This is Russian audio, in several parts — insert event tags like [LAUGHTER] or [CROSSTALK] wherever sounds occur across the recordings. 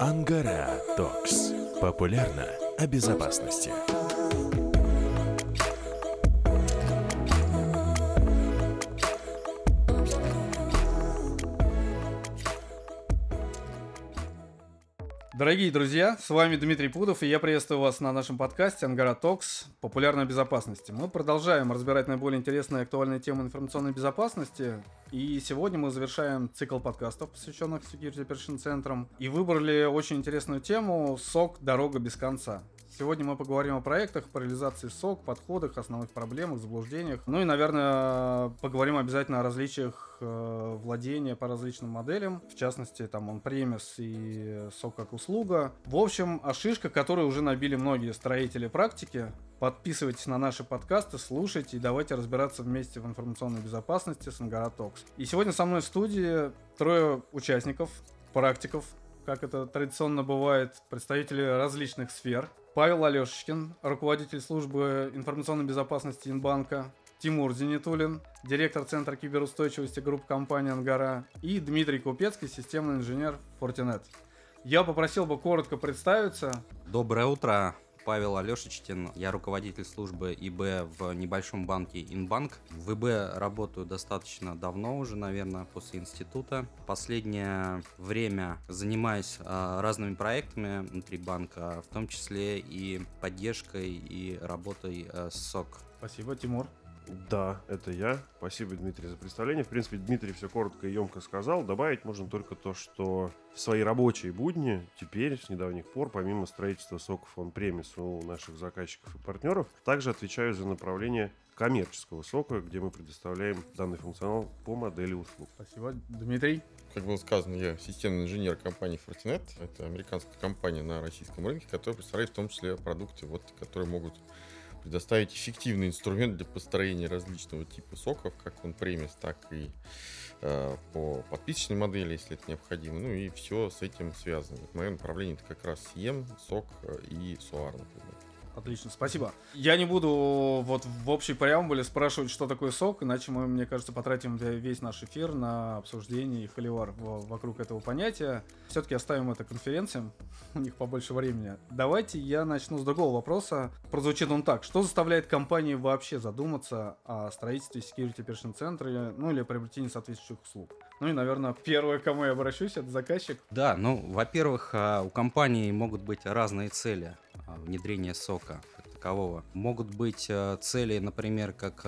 Ангара Talks. Популярно о безопасности. Дорогие друзья, с вами Дмитрий Пудов, и я приветствую вас на нашем подкасте «Ангара Talks. Популярно о безопасности». Мы продолжаем разбирать наиболее интересные и актуальные темы информационной безопасности, и сегодня мы завершаем цикл подкастов, посвященных Security Operation центрам, и выбрали очень интересную тему «СОК. Дорога без конца». Сегодня мы поговорим о проектах по реализации СОК, подходах, основных проблемах, заблуждениях. Ну и, наверное, поговорим обязательно о различиях э, владения по различным моделям. В частности, там он премис и СОК как услуга. В общем, о шишках, которые уже набили многие строители практики. Подписывайтесь на наши подкасты, слушайте и давайте разбираться вместе в информационной безопасности с Ангара Токс. И сегодня со мной в студии трое участников, практиков, как это традиционно бывает, представители различных сфер. Павел Алешечкин, руководитель службы информационной безопасности Инбанка, Тимур Зенитулин, директор Центра киберустойчивости групп компании «Ангара» и Дмитрий Купецкий, системный инженер Fortinet. Я попросил бы коротко представиться. Доброе утро. Павел Алешечкин, я руководитель службы ИБ в небольшом банке Инбанк. В ИБ работаю достаточно давно уже, наверное, после института. Последнее время занимаюсь а, разными проектами внутри банка, в том числе и поддержкой и работой а, с СОК. Спасибо, Тимур. Да, это я. Спасибо, Дмитрий, за представление. В принципе, Дмитрий все коротко и емко сказал. Добавить можно только то, что в свои рабочие будни теперь, с недавних пор, помимо строительства соков он премис у наших заказчиков и партнеров, также отвечаю за направление коммерческого сока, где мы предоставляем данный функционал по модели услуг. Спасибо, Дмитрий. Как было сказано, я системный инженер компании Fortinet. Это американская компания на российском рынке, которая представляет в том числе продукты, вот, которые могут предоставить эффективный инструмент для построения различного типа соков, как он премис, так и э, по подписочной модели, если это необходимо. Ну и все с этим связано. Мое направление это как раз SIEM, SOC э, и SOAR, например. Отлично, спасибо. Я не буду вот в общей преамбуле спрашивать, что такое сок, иначе мы, мне кажется, потратим весь наш эфир на обсуждение и холивар вокруг этого понятия. Все-таки оставим это конференциям, [LAUGHS] у них побольше времени. Давайте я начну с другого вопроса. Прозвучит он так. Что заставляет компании вообще задуматься о строительстве security operation центра, ну или приобретении соответствующих услуг? Ну и, наверное, первое, к кому я обращусь, это заказчик. Да, ну, во-первых, а, у компании могут быть разные цели а, внедрения сока как такового. Могут быть а, цели, например, как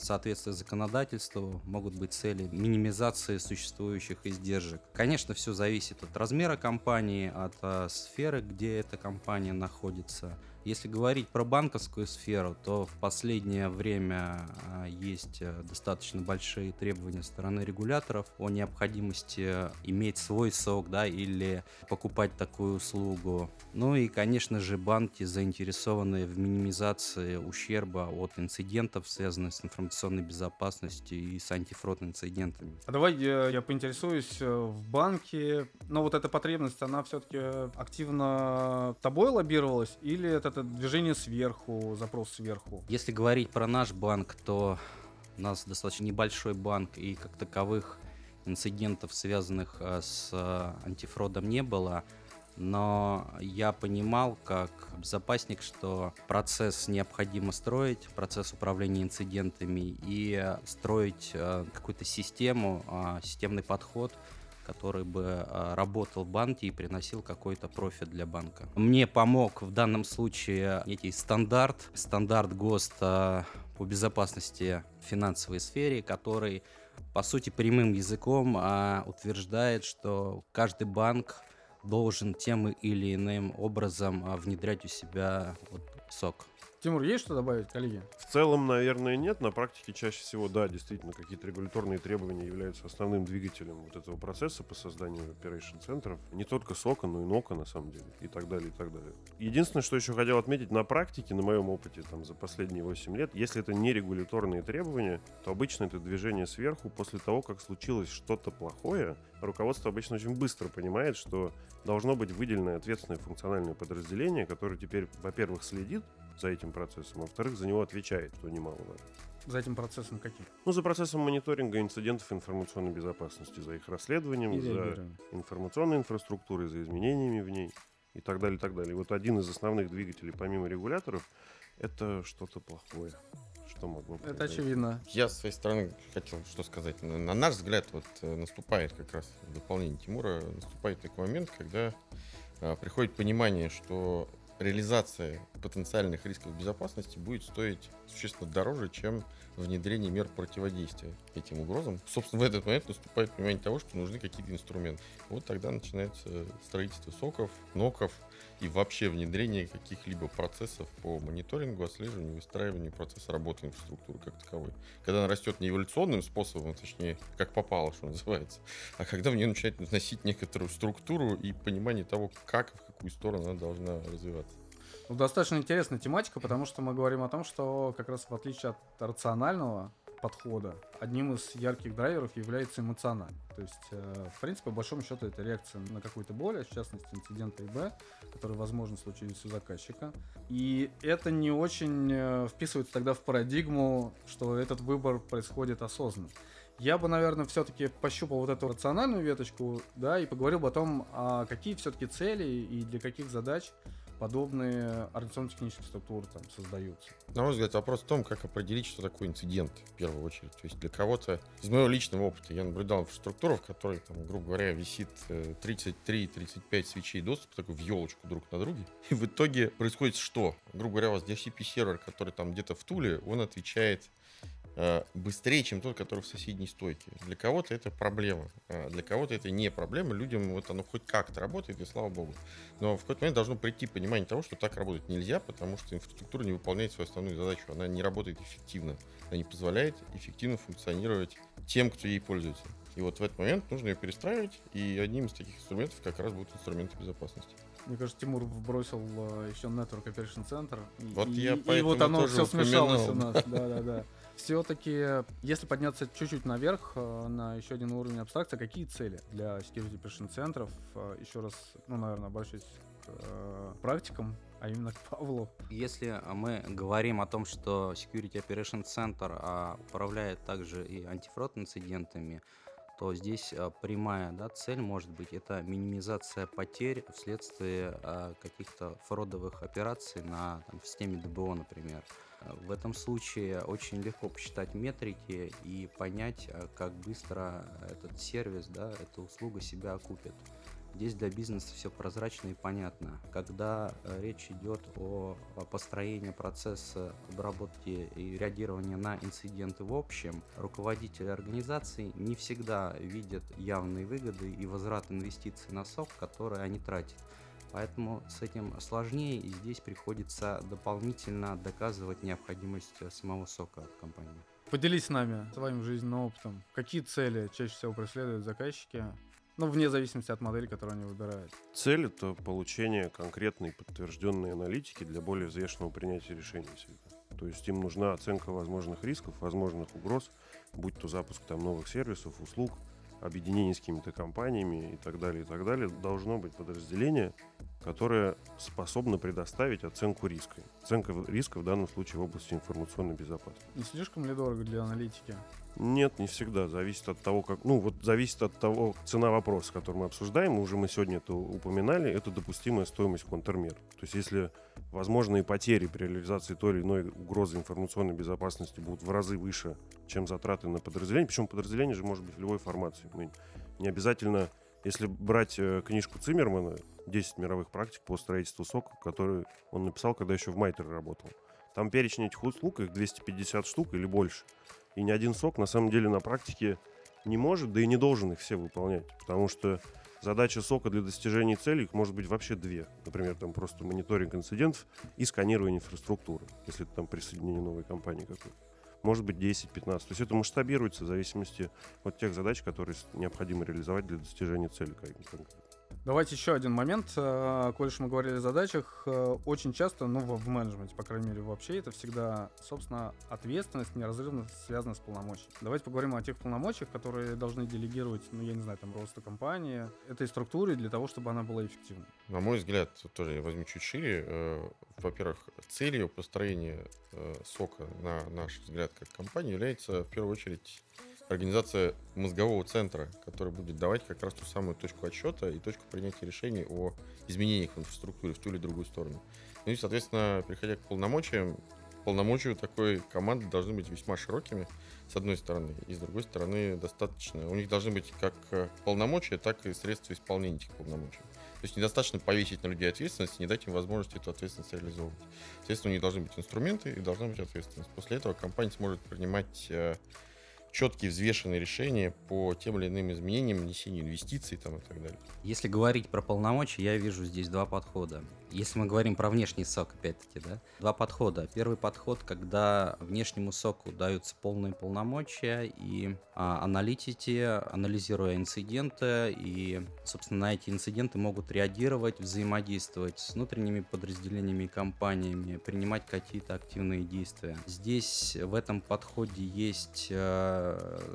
соответствие законодательству, могут быть цели минимизации существующих издержек. Конечно, все зависит от размера компании, от сферы, где эта компания находится, если говорить про банковскую сферу, то в последнее время а, есть э, достаточно большие требования стороны регуляторов о необходимости иметь свой сок да, или покупать такую услугу. Ну и, конечно же, банки заинтересованы в минимизации ущерба от инцидентов, связанных с информационной безопасностью и с антифрод инцидентами. А давай я, я поинтересуюсь э, в банке. Но вот эта потребность, она все-таки активно тобой лоббировалась или это это движение сверху, запрос сверху. Если говорить про наш банк, то у нас достаточно небольшой банк, и как таковых инцидентов, связанных э, с э, антифродом, не было. Но я понимал, как безопасник, что процесс необходимо строить, процесс управления инцидентами и строить э, какую-то систему, системный подход – который бы а, работал в банке и приносил какой-то профит для банка. Мне помог в данном случае некий стандарт, стандарт ГОСТа по безопасности в финансовой сфере, который, по сути, прямым языком а, утверждает, что каждый банк должен тем или иным образом а, внедрять у себя вот, сок. Тимур, есть что добавить, коллеги? В целом, наверное, нет. На практике чаще всего, да, действительно, какие-то регуляторные требования являются основным двигателем вот этого процесса по созданию operation центров. Не только сока, но и нока, на самом деле, и так далее, и так далее. Единственное, что еще хотел отметить на практике, на моем опыте там за последние 8 лет, если это не регуляторные требования, то обычно это движение сверху после того, как случилось что-то плохое, руководство обычно очень быстро понимает, что должно быть выделенное ответственное функциональное подразделение, которое теперь, во-первых, следит за этим процессом, а во-вторых, за него отвечает, что немаловажно. За этим процессом каким? Ну, за процессом мониторинга инцидентов информационной безопасности, за их расследованием, И за информационной инфраструктурой, за изменениями в ней и так далее, и так далее. И вот один из основных двигателей, помимо регуляторов, это что-то плохое. Что могло Это произойти. очевидно. Я с своей стороны хотел что сказать. На, на наш взгляд, вот э, наступает как раз в дополнение Тимура, наступает такой момент, когда а, приходит понимание, что реализация потенциальных рисков безопасности будет стоить существенно дороже, чем внедрение мер противодействия этим угрозам. Собственно, в этот момент наступает понимание того, что нужны какие-то инструменты. Вот тогда начинается строительство соков, ноков и вообще внедрение каких-либо процессов по мониторингу, отслеживанию, выстраиванию процесса работы инфраструктуры как таковой. Когда она растет не эволюционным способом, точнее, как попало, что называется, а когда в нее начинает вносить некоторую структуру и понимание того, как и в какую сторону она должна развиваться. Ну, достаточно интересная тематика, потому что мы говорим о том, что как раз в отличие от рационального подхода, одним из ярких драйверов является эмоциональный. То есть, э, в принципе, по большому счету, это реакция на какую-то боль, а в частности, инцидент ИБ, который, возможно, случились у заказчика. И это не очень э, вписывается тогда в парадигму, что этот выбор происходит осознанно. Я бы, наверное, все-таки пощупал вот эту рациональную веточку, да, и поговорил бы о том, а какие все-таки цели и для каких задач подобные организационно-технические структуры там создаются. На мой взгляд, вопрос в том, как определить, что такое инцидент в первую очередь. То есть для кого-то, из моего личного опыта, я наблюдал инфраструктуру, в которой, там, грубо говоря, висит э, 33-35 свечей доступа такой в елочку друг на друге. [LAUGHS] И в итоге происходит что? Грубо говоря, у вас DHCP-сервер, который там где-то в Туле, он отвечает э, быстрее, чем тот, который в соседней стойке. Для кого-то это проблема, а для кого-то это не проблема. Людям вот оно хоть как-то работает, и слава богу. Но в какой-то момент должно прийти понимание того, что так работать нельзя, потому что инфраструктура не выполняет свою основную задачу. Она не работает эффективно. Она не позволяет эффективно функционировать тем, кто ей пользуется. И вот в этот момент нужно ее перестраивать, и одним из таких инструментов как раз будут инструменты безопасности. Мне кажется, Тимур вбросил э, еще Network Operation Center. И, Вот и- я и поэтому вот оно все смешалось у нас. Да, да, да. Все-таки, если подняться чуть-чуть наверх, э, на еще один уровень абстракции, какие цели для Security Operation центров? Э, Еще раз, ну, наверное, обращусь к э, практикам, а именно к [LAUGHS] Павлу. Если мы говорим о том, что Security Operation Center а, управляет также и антифрод инцидентами, то здесь прямая да, цель может быть это минимизация потерь вследствие каких-то фродовых операций на там, системе ДБО, например. А, В этом случае очень легко посчитать метрики и понять, а, как быстро этот сервис, да, эта услуга себя окупит. Здесь для бизнеса все прозрачно и понятно. Когда речь идет о построении процесса обработки и реагирования на инциденты в общем, руководители организации не всегда видят явные выгоды и возврат инвестиций на сок, которые они тратят. Поэтому с этим сложнее, и здесь приходится дополнительно доказывать необходимость э, самого сока компании. Поделись с нами своим жизненным опытом. Какие цели чаще всего преследуют заказчики? Ну, вне зависимости от модели, которую они выбирают. Цель это получение конкретной подтвержденной аналитики для более взвешенного принятия решений всегда. То есть им нужна оценка возможных рисков, возможных угроз, будь то запуск там новых сервисов, услуг, объединение с какими-то компаниями и так далее, и так далее. Должно быть подразделение, которое способно предоставить оценку риска. Оценка риска в данном случае в области информационной безопасности. Не слишком ли дорого для аналитики? Нет, не всегда. Зависит от того, как... Ну, вот зависит от того, цена вопроса, который мы обсуждаем, уже мы сегодня это упоминали, это допустимая стоимость контрмер. То есть, если возможные потери при реализации той или иной угрозы информационной безопасности будут в разы выше, чем затраты на подразделение, причем подразделение же может быть в любой формации. Мы не обязательно, если брать э, книжку Циммермана «10 мировых практик по строительству СОК», которую он написал, когда еще в Майтер работал, там перечень этих услуг, их 250 штук или больше. И ни один сок на самом деле на практике не может, да и не должен их все выполнять. Потому что задача сока для достижения целей их может быть вообще две. Например, там просто мониторинг инцидентов и сканирование инфраструктуры, если это там присоединение новой компании какой-то. Может быть 10-15. То есть это масштабируется в зависимости от тех задач, которые необходимо реализовать для достижения цели. как- конкретно. Давайте еще один момент. Э, коль мы говорили о задачах, э, очень часто, ну, в, в менеджменте, по крайней мере, вообще, это всегда, собственно, ответственность неразрывно связана с полномочиями. Давайте поговорим о тех полномочиях, которые должны делегировать, ну, я не знаю, там, росту компании, этой структуре для того, чтобы она была эффективной. На мой взгляд, тоже я возьму чуть шире. Э, во-первых, целью построения сока, на наш взгляд, как компании, является в первую очередь организация мозгового центра, который будет давать как раз ту самую точку отсчета и точку принятия решений о изменениях в инфраструктуре в ту или другую сторону. Ну и, соответственно, переходя к полномочиям, полномочия у такой команды должны быть весьма широкими, с одной стороны, и с другой стороны достаточно. У них должны быть как полномочия, так и средства исполнения этих полномочий. То есть недостаточно повесить на людей ответственность, не дать им возможности эту ответственность реализовывать. Соответственно, у них должны быть инструменты и должна быть ответственность. После этого компания сможет принимать э, четкие взвешенные решения по тем или иным изменениям, внесению инвестиций там, и так далее. Если говорить про полномочия, я вижу здесь два подхода. Если мы говорим про внешний сок, опять-таки, да, два подхода. Первый подход, когда внешнему соку даются полные полномочия, и а, аналитики, анализируя инциденты, и, собственно, на эти инциденты могут реагировать, взаимодействовать с внутренними подразделениями компаниями, принимать какие-то активные действия. Здесь в этом подходе есть э,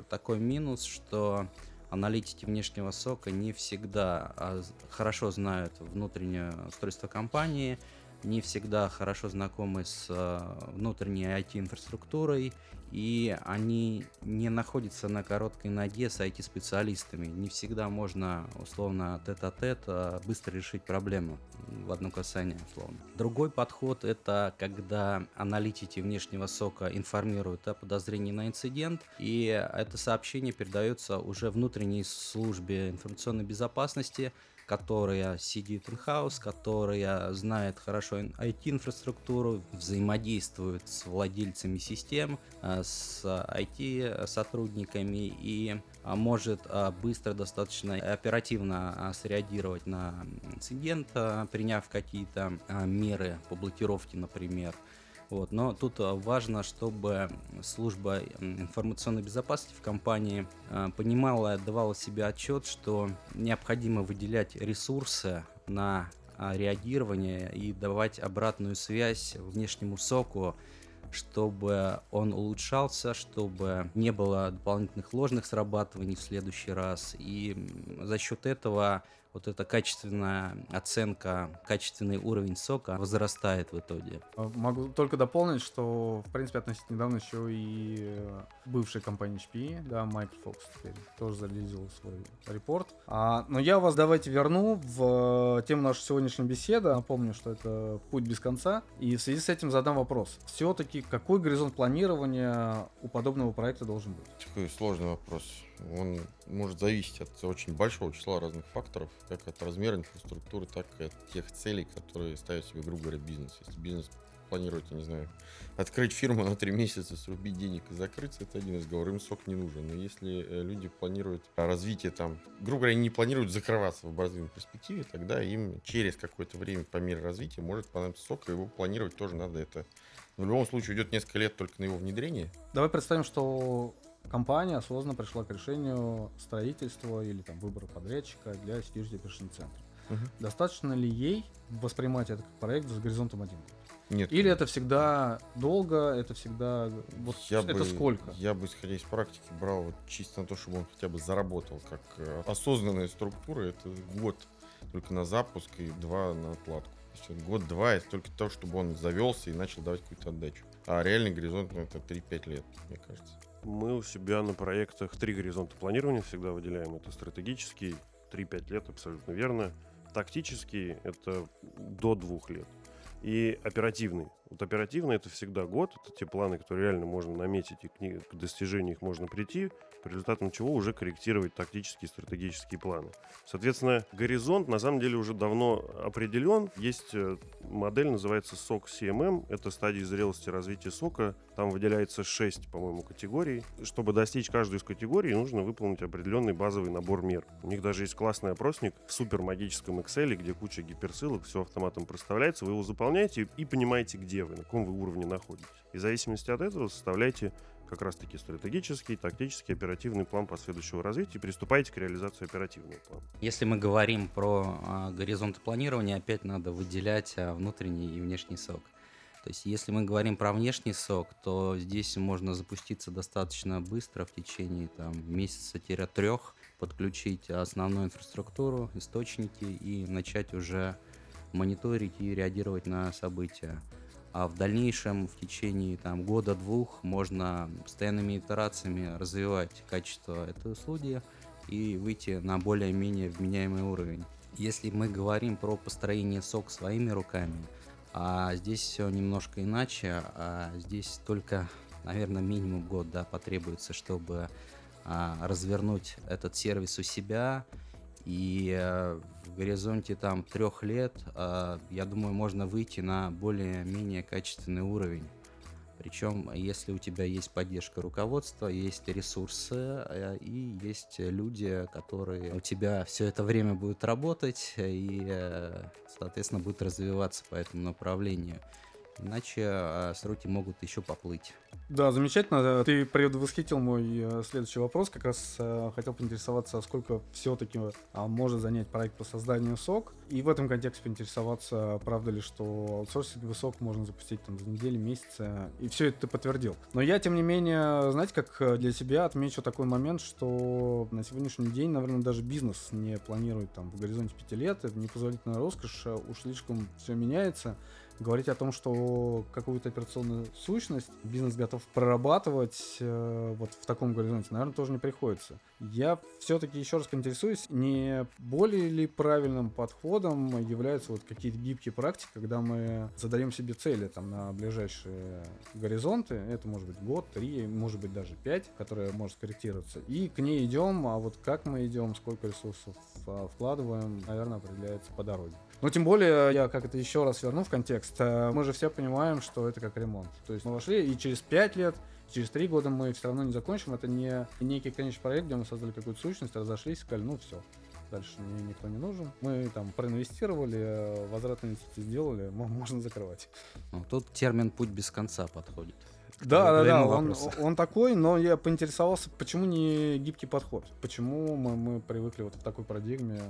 такой минус, что аналитики внешнего сока не всегда а, хорошо знают внутреннее устройство компании, не всегда хорошо знакомы с а, внутренней IT-инфраструктурой, и они не находятся на короткой ноге с IT-специалистами. Не всегда можно, условно, тет-а-тет а, быстро решить проблему в одно касание, условно. Другой подход — это когда аналитики внешнего сока информируют о подозрении на инцидент, и это сообщение передается уже внутренней службе информационной безопасности, которая сидит in-house, которая знает хорошо IT-инфраструктуру, взаимодействует с владельцами систем, э, с IT-сотрудниками и а, может быстро, достаточно оперативно среагировать на инцидент, приняв какие-то меры по блокировке, например. Вот. Но тут важно, чтобы служба информационной безопасности в компании понимала и отдавала себе отчет, что необходимо выделять ресурсы на реагирование и давать обратную связь внешнему соку, чтобы он улучшался, чтобы не было дополнительных ложных срабатываний в следующий раз. И за счет этого вот эта качественная оценка, качественный уровень сока возрастает в итоге. А, могу только дополнить, что, в принципе, относительно недавно еще и э, бывшая компания HPE, да, Microfox теперь тоже залезил свой репорт. А, но я вас давайте верну в тему нашей сегодняшней беседы. Напомню, что это путь без конца. И в связи с этим задам вопрос. Все-таки какой горизонт планирования у подобного проекта должен быть? Такой сложный вопрос он может зависеть от очень большого числа разных факторов, как от размера инфраструктуры, так и от тех целей, которые ставит себе, грубо говоря, бизнес. Если бизнес планирует, я не знаю, открыть фирму на три месяца, срубить денег и закрыться, это один разговор, им сок не нужен. Но если э, люди планируют развитие там, грубо говоря, не планируют закрываться в обозримой перспективе, тогда им через какое-то время по мере развития может понадобиться сок, и его планировать тоже надо это в любом случае уйдет несколько лет только на его внедрение. Давай представим, что компания осознанно пришла к решению строительства или там выбора подрядчика для Security Operation Center. Угу. Достаточно ли ей воспринимать этот проект с горизонтом один год? Нет. Или это всегда долго, это всегда... Вот я это бы, сколько? Я бы, исходя из практики, брал вот чисто на то, чтобы он хотя бы заработал как э, осознанная структура. Это год только на запуск и два на отладку. Год-два это только то, чтобы он завелся и начал давать какую-то отдачу. А реальный горизонт ну, это 3-5 лет, мне кажется. Мы у себя на проектах три горизонта планирования всегда выделяем. Это стратегический, 3-5 лет, абсолютно верно. Тактический – это до двух лет. И оперативный. Вот оперативный – это всегда год. Это те планы, которые реально можно наметить, и к, достижению их можно прийти по результатам чего уже корректировать тактические и стратегические планы. Соответственно, горизонт на самом деле уже давно определен. Есть э, модель, называется SOC CMM. Это стадии зрелости развития сока. Там выделяется 6, по-моему, категорий. Чтобы достичь каждую из категорий, нужно выполнить определенный базовый набор мер. У них даже есть классный опросник в супер магическом Excel, где куча гиперссылок, все автоматом проставляется. Вы его заполняете и понимаете, где вы, на каком вы уровне находитесь. И в зависимости от этого составляйте как раз-таки стратегический, тактический, оперативный план последующего развития и приступаете к реализации оперативного плана. Если мы говорим про а, горизонты планирования, опять надо выделять а, внутренний и внешний сок. То есть, если мы говорим про внешний сок, то здесь можно запуститься достаточно быстро, в течение там, месяца-трех, подключить основную инфраструктуру, источники и начать уже мониторить и реагировать на события. А в дальнейшем, в течение там, года-двух, можно постоянными итерациями развивать качество этой услуги и выйти на более-менее вменяемый уровень. Если мы говорим про построение сок своими руками, а здесь все немножко иначе, а здесь только, наверное, минимум год да, потребуется, чтобы а, развернуть этот сервис у себя и э, горизонте там трех лет, э, я думаю, можно выйти на более-менее качественный уровень. Причем, если у тебя есть поддержка руководства, есть ресурсы э, и есть люди, которые у тебя все это время будут работать и, соответственно, будут развиваться по этому направлению. Иначе э, сроки могут еще поплыть. Да, замечательно. Ты предвосхитил мой э, следующий вопрос. Как раз э, хотел поинтересоваться, сколько все-таки а, может занять проект по созданию СОК. И в этом контексте поинтересоваться, правда ли, что аутсорсинговый СОК можно запустить там за неделю, месяца. И все это ты подтвердил. Но я, тем не менее, знаете, как для себя отмечу такой момент, что на сегодняшний день, наверное, даже бизнес не планирует там в горизонте пяти лет. Это непозволительная роскошь. Уж слишком все меняется говорить о том, что какую-то операционную сущность бизнес готов прорабатывать э, вот в таком горизонте, наверное, тоже не приходится. Я все-таки еще раз поинтересуюсь, не более ли правильным подходом являются вот какие-то гибкие практики, когда мы задаем себе цели там на ближайшие горизонты, это может быть год, три, может быть даже пять, которые может корректироваться, и к ней идем, а вот как мы идем, сколько ресурсов а, вкладываем, наверное, определяется по дороге. Но тем более, я как это еще раз верну в контекст, э, мы же все понимаем, что это как ремонт. То есть мы вошли, и через 5 лет, через 3 года мы все равно не закончим. Это не некий конечный проект, где мы создали какую-то сущность, разошлись, сказали, ну все, дальше мне никто не нужен. Мы там проинвестировали, э, возврат инвестиций сделали, [LAUGHS] можно закрывать. Ну, тут термин «путь без конца» подходит. Да, да, да, он, он такой, но я поинтересовался, почему не гибкий подход? Почему мы, мы привыкли вот в такой парадигме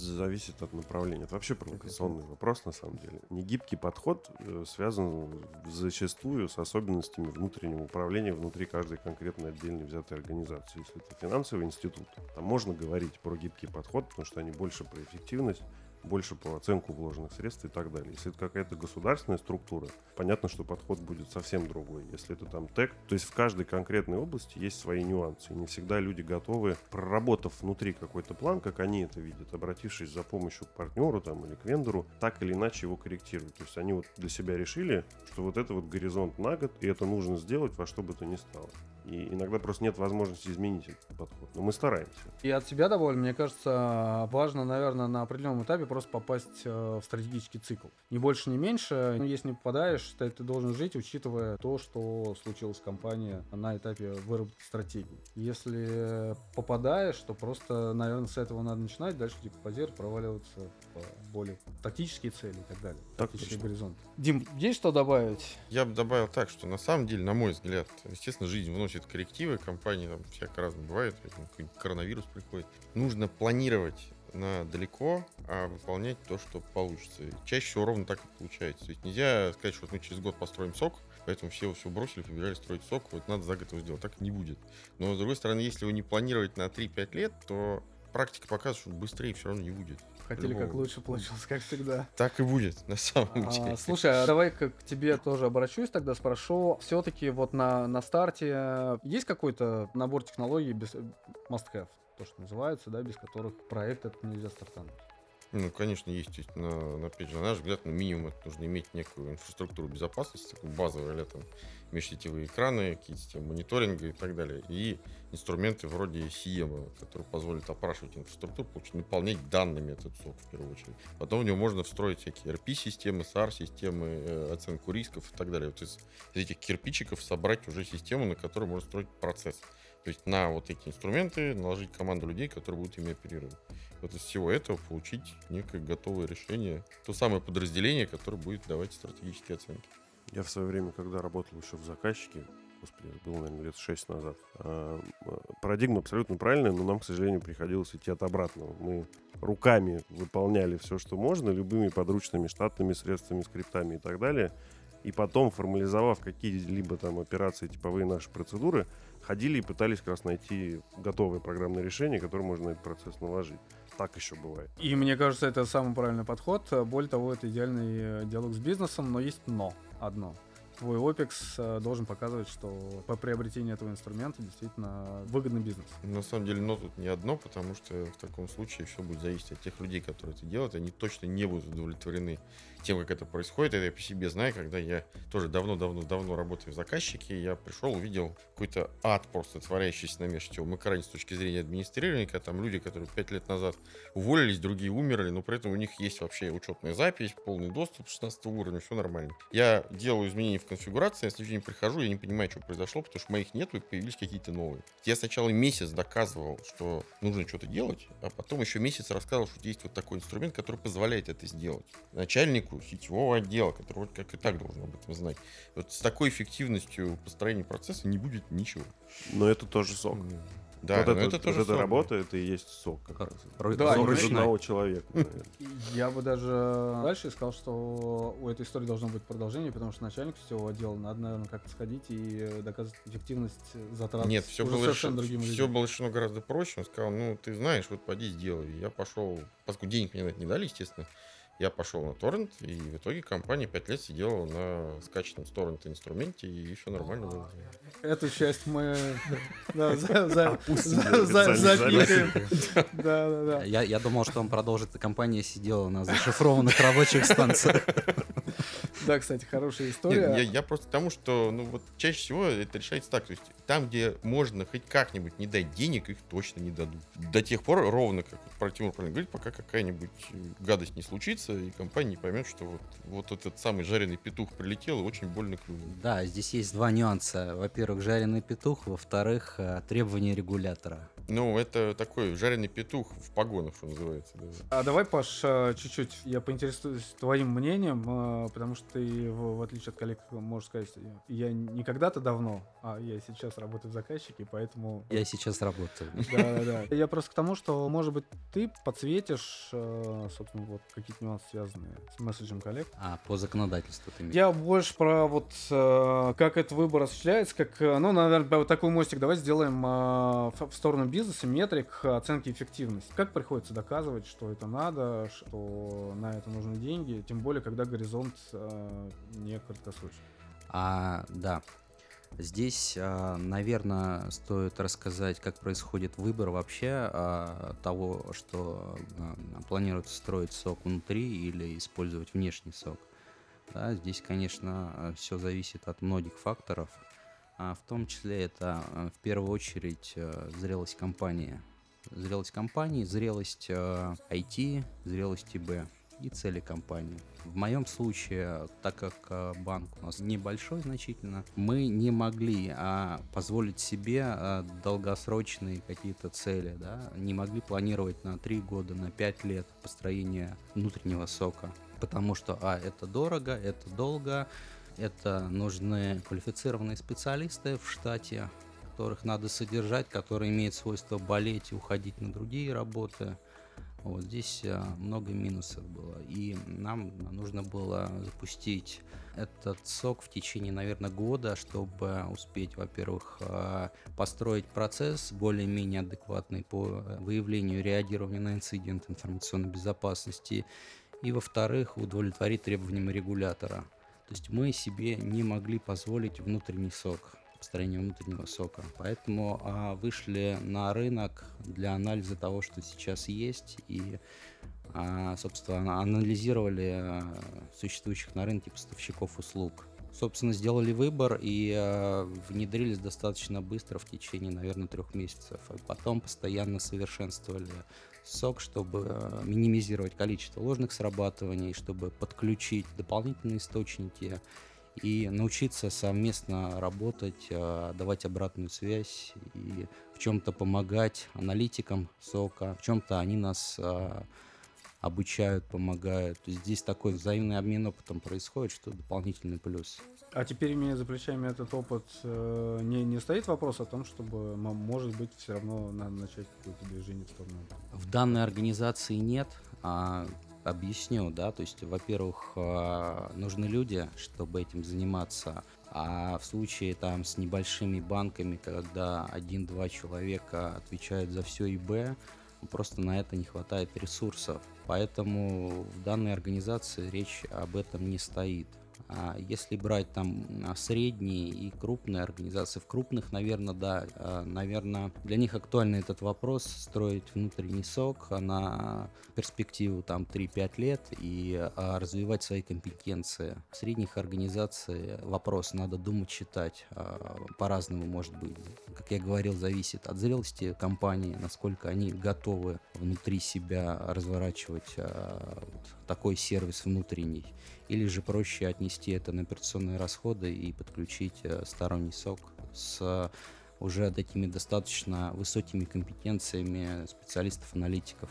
зависит от направления. Это вообще провокационный вопрос, на самом деле. Негибкий подход э, связан зачастую с особенностями внутреннего управления внутри каждой конкретной отдельной взятой организации. Если это финансовый институт, там можно говорить про гибкий подход, потому что они больше про эффективность, больше по оценку вложенных средств и так далее. Если это какая-то государственная структура, понятно, что подход будет совсем другой. Если это там тег, то есть в каждой конкретной области есть свои нюансы. И не всегда люди готовы, проработав внутри какой-то план, как они это видят, обратившись за помощью к партнеру там, или к вендору, так или иначе его корректировать. То есть они вот для себя решили, что вот это вот горизонт на год, и это нужно сделать во что бы то ни стало. И иногда просто нет возможности изменить этот подход. Но мы стараемся. И от себя доволен, мне кажется, важно, наверное, на определенном этапе просто попасть э, в стратегический цикл. Ни больше, ни меньше. Но если не попадаешь, то ты должен жить, учитывая то, что случилось в компании на этапе выработки стратегии. Если попадаешь, то просто, наверное, с этого надо начинать, дальше декомпозировать, проваливаться в более тактические цели и так далее. Так тактический горизонт. Дим, есть что добавить? Я бы добавил так, что на самом деле, на мой взгляд, естественно, жизнь вносит вносит коррективы, компании там всяко разно бывает, коронавирус приходит. Нужно планировать на далеко, а выполнять то, что получится. И чаще всего ровно так и получается. То есть нельзя сказать, что вот мы через год построим сок, поэтому все все бросили, побежали строить сок, вот надо за год его сделать. Так не будет. Но, с другой стороны, если его не планировать на 3-5 лет, то практика показывает, что быстрее все равно не будет. Хотели как лучше, получилось как всегда. Так и будет, на самом а, деле. Слушай, а давай к тебе тоже обращусь тогда, спрошу. Все-таки вот на, на старте есть какой-то набор технологий без must-have, то, что называется, да, без которых проект это нельзя стартануть? Ну, конечно, есть. Но, опять же, на наш взгляд, ну, минимум это нужно иметь некую инфраструктуру безопасности, такую базовую, или там межсетевые экраны, какие-то системы мониторинга и так далее. И инструменты вроде CM, которые позволят опрашивать инфраструктуру, получить, наполнять данными этот сок в первую очередь. Потом в него можно встроить всякие RP-системы, SAR-системы, э, оценку рисков и так далее. Вот из, из этих кирпичиков собрать уже систему, на которой можно строить процесс. То есть на вот эти инструменты наложить команду людей, которые будут ими оперировать. Вот из всего этого получить некое готовое решение, то самое подразделение, которое будет давать стратегические оценки. Я в свое время, когда работал еще в заказчике, господи, это было, наверное, лет 6 назад. А, парадигма абсолютно правильная, но нам, к сожалению, приходилось идти от обратного. Мы руками выполняли все, что можно, любыми подручными штатными средствами, скриптами и так далее. И потом, формализовав какие-либо там операции, типовые наши процедуры, ходили и пытались как раз найти готовое программное решение, которое можно на этот процесс наложить. Так еще бывает. И мне кажется, это самый правильный подход. Более того, это идеальный э, диалог с бизнесом, но есть но одно твой OPEX э, должен показывать, что по приобретению этого инструмента действительно выгодный бизнес. На самом деле, но тут не одно, потому что в таком случае все будет зависеть от тех людей, которые это делают. Они точно не будут удовлетворены тем, как это происходит. Это я по себе знаю, когда я тоже давно-давно-давно работаю в заказчике, я пришел, увидел какой-то ад просто творящийся на межсетевом экране с точки зрения администрирования, когда там люди, которые пять лет назад уволились, другие умерли, но при этом у них есть вообще учетная запись, полный доступ 16 уровня, все нормально. Я делаю изменения в конфигурации, я следующий день прихожу, я не понимаю, что произошло, потому что моих нету и появились какие-то новые. Я сначала месяц доказывал, что нужно что-то делать, а потом еще месяц рассказывал, что есть вот такой инструмент, который позволяет это сделать. Начальнику сетевого отдела, который вот как и так должен об этом знать. Вот с такой эффективностью построения процесса не будет ничего. Но это тоже сок. Да, вот это, это тоже вот сок. это работа, это и есть сок как раз. Да, Сок из одного человека. наверное. Я бы даже дальше сказал, что у этой истории должно быть продолжение, потому что начальник сетевого отдела надо, наверное, как-то сходить и доказывать эффективность затрат Нет, все уже было, совершенно решено, другим все людям. было решено гораздо проще. Он сказал, ну, ты знаешь, вот поди сделай. Я пошел, поскольку денег мне на это не дали, естественно, я пошел на торрент, и в итоге компания 5 лет сидела на скачанном с торрента инструменте, и все нормально было. Эту часть мы [LAUGHS] запикаем. [LAUGHS] Да, да, да. Я, я думал, что он продолжит, компания сидела на зашифрованных рабочих станциях. [LAUGHS] Да, кстати, хорошая Нет, история. я, я просто к тому, что ну вот чаще всего это решается так. То есть там, где можно хоть как-нибудь не дать денег, их точно не дадут. До тех пор ровно, как про Тимур правильно говорит, пока какая-нибудь гадость не случится, и компания поймет, что вот, вот этот самый жареный петух прилетел и очень больно клюнул. Да, здесь есть два нюанса. Во-первых, жареный петух, во-вторых, э, требования регулятора. Ну, это такой жареный петух в погонах, что называется. да. А давай, Паш, э, чуть-чуть я поинтересуюсь твоим мнением, э, потому что ты, в, отличие от коллег, можешь сказать, я не когда-то давно, а я сейчас работаю в заказчике, поэтому... Я сейчас работаю. Да, да, да. Я просто к тому, что, может быть, ты подсветишь, э, собственно, вот какие-то нюансы, связанные с месседжем коллег. А, по законодательству ты имеешь. Я больше про вот как этот выбор осуществляется, как, ну, наверное, вот такой мостик давай сделаем в, в сторону бизнеса, метрик оценки эффективности. Как приходится доказывать, что это надо, что на это нужны деньги, тем более, когда горизонт э, не краткосрочный. А, да. Здесь, наверное, стоит рассказать, как происходит выбор вообще а, того, что а, планируется строить сок внутри или использовать внешний сок. Да, здесь, конечно, все зависит от многих факторов. А в том числе это а, в первую очередь а, зрелость компании. Зрелость компании, зрелость IT, зрелость ИБ и цели компании. В моем случае, так как а, банк у нас небольшой значительно, мы не могли а, позволить себе а, долгосрочные какие-то цели, да, не могли планировать на 3 года, на 5 лет построение внутреннего сока, потому что, а, это дорого, это долго, это нужны квалифицированные специалисты в штате, которых надо содержать, которые имеют свойство болеть и уходить на другие работы. Вот здесь а, много минусов было. И нам нужно было запустить этот сок в течение, наверное, года, чтобы успеть, во-первых, а, построить процесс более-менее адекватный по выявлению и реагированию на инцидент информационной безопасности, и, во-вторых, удовлетворить требованиям регулятора. То есть мы себе не могли позволить внутренний сок, построение внутреннего сока. Поэтому а, вышли на рынок для анализа того, что сейчас есть, и, а, собственно, анализировали а, существующих на рынке поставщиков услуг. Собственно, сделали выбор и а, внедрились достаточно быстро в течение, наверное, трех месяцев. А потом постоянно совершенствовали сок, чтобы э, минимизировать количество ложных срабатываний, чтобы подключить дополнительные источники и научиться совместно работать, э, давать обратную связь и в чем-то помогать аналитикам сока, в чем-то они нас э, обучают, помогают. Здесь такой взаимный обмен опытом происходит, что дополнительный плюс. А теперь, имея за плечами этот опыт, э, не, не стоит вопрос о том, чтобы, может быть, все равно надо начать какое-то движение в сторону. В данной организации нет. А, объясню, да, то есть, во-первых, а, нужны люди, чтобы этим заниматься. А в случае там с небольшими банками, когда один-два человека отвечают за все ИБ, просто на это не хватает ресурсов. Поэтому в данной организации речь об этом не стоит. А если брать там а, средние и крупные организации, в крупных, наверное, да, наверное, для них актуальный этот вопрос строить внутренний сок на перспективу там 3-5 лет и а, развивать свои компетенции. В средних организаций вопрос надо думать, читать. А, по-разному может быть. Как я говорил, зависит от зрелости компании, насколько они готовы внутри себя разворачивать такой сервис внутренний или же проще отнести это на операционные расходы и подключить э, сторонний сок с уже такими достаточно высокими компетенциями специалистов-аналитиков.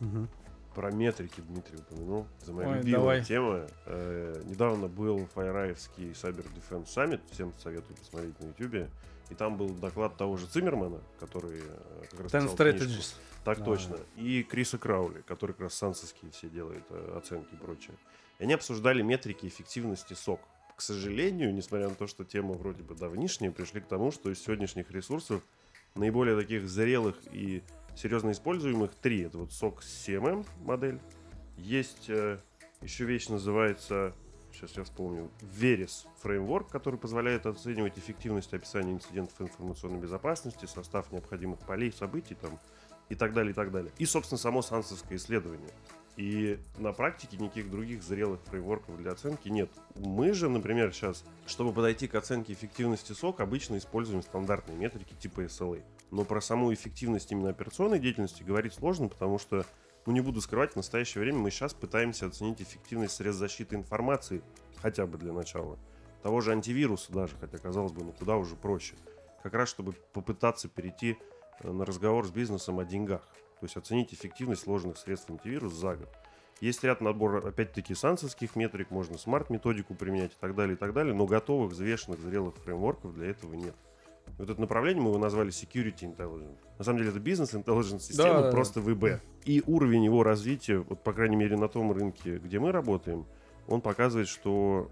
Угу. Про метрики Дмитрий упомянул. Это моя Ой, любимая давай. тема. Э, недавно был Файраевский Cyber Defense Summit. Всем советую посмотреть на YouTube. И там был доклад того же Циммермана, который э, как раз Ten Strategies. Так да. точно. И Криса Краули, который как раз сансовские все делает э, оценки и прочее. И они обсуждали метрики эффективности сок. К сожалению, несмотря на то, что тема вроде бы давнишняя, пришли к тому, что из сегодняшних ресурсов наиболее таких зрелых и серьезно используемых три. Это вот сок CMM модель. Есть э, еще вещь называется, сейчас я вспомню, Veris фреймворк, который позволяет оценивать эффективность описания инцидентов информационной безопасности, состав необходимых полей, событий там, и так далее, и так далее. И, собственно, само сансовское исследование. И на практике никаких других зрелых фреймворков для оценки нет. Мы же, например, сейчас, чтобы подойти к оценке эффективности сок, обычно используем стандартные метрики типа SLA. Но про саму эффективность именно операционной деятельности говорить сложно, потому что, ну не буду скрывать, в настоящее время мы сейчас пытаемся оценить эффективность средств защиты информации, хотя бы для начала. Того же антивируса даже, хотя казалось бы, ну куда уже проще. Как раз чтобы попытаться перейти э, на разговор с бизнесом о деньгах. То есть оценить эффективность сложных средств антивирус за год. Есть ряд набор, опять-таки, сансовских метрик, можно смарт-методику применять и так далее, и так далее, но готовых, взвешенных, зрелых фреймворков для этого нет. Вот это направление мы его назвали Security Intelligence. На самом деле это бизнес Intelligence система, да, просто ВБ. И уровень его развития, вот по крайней мере на том рынке, где мы работаем, он показывает, что,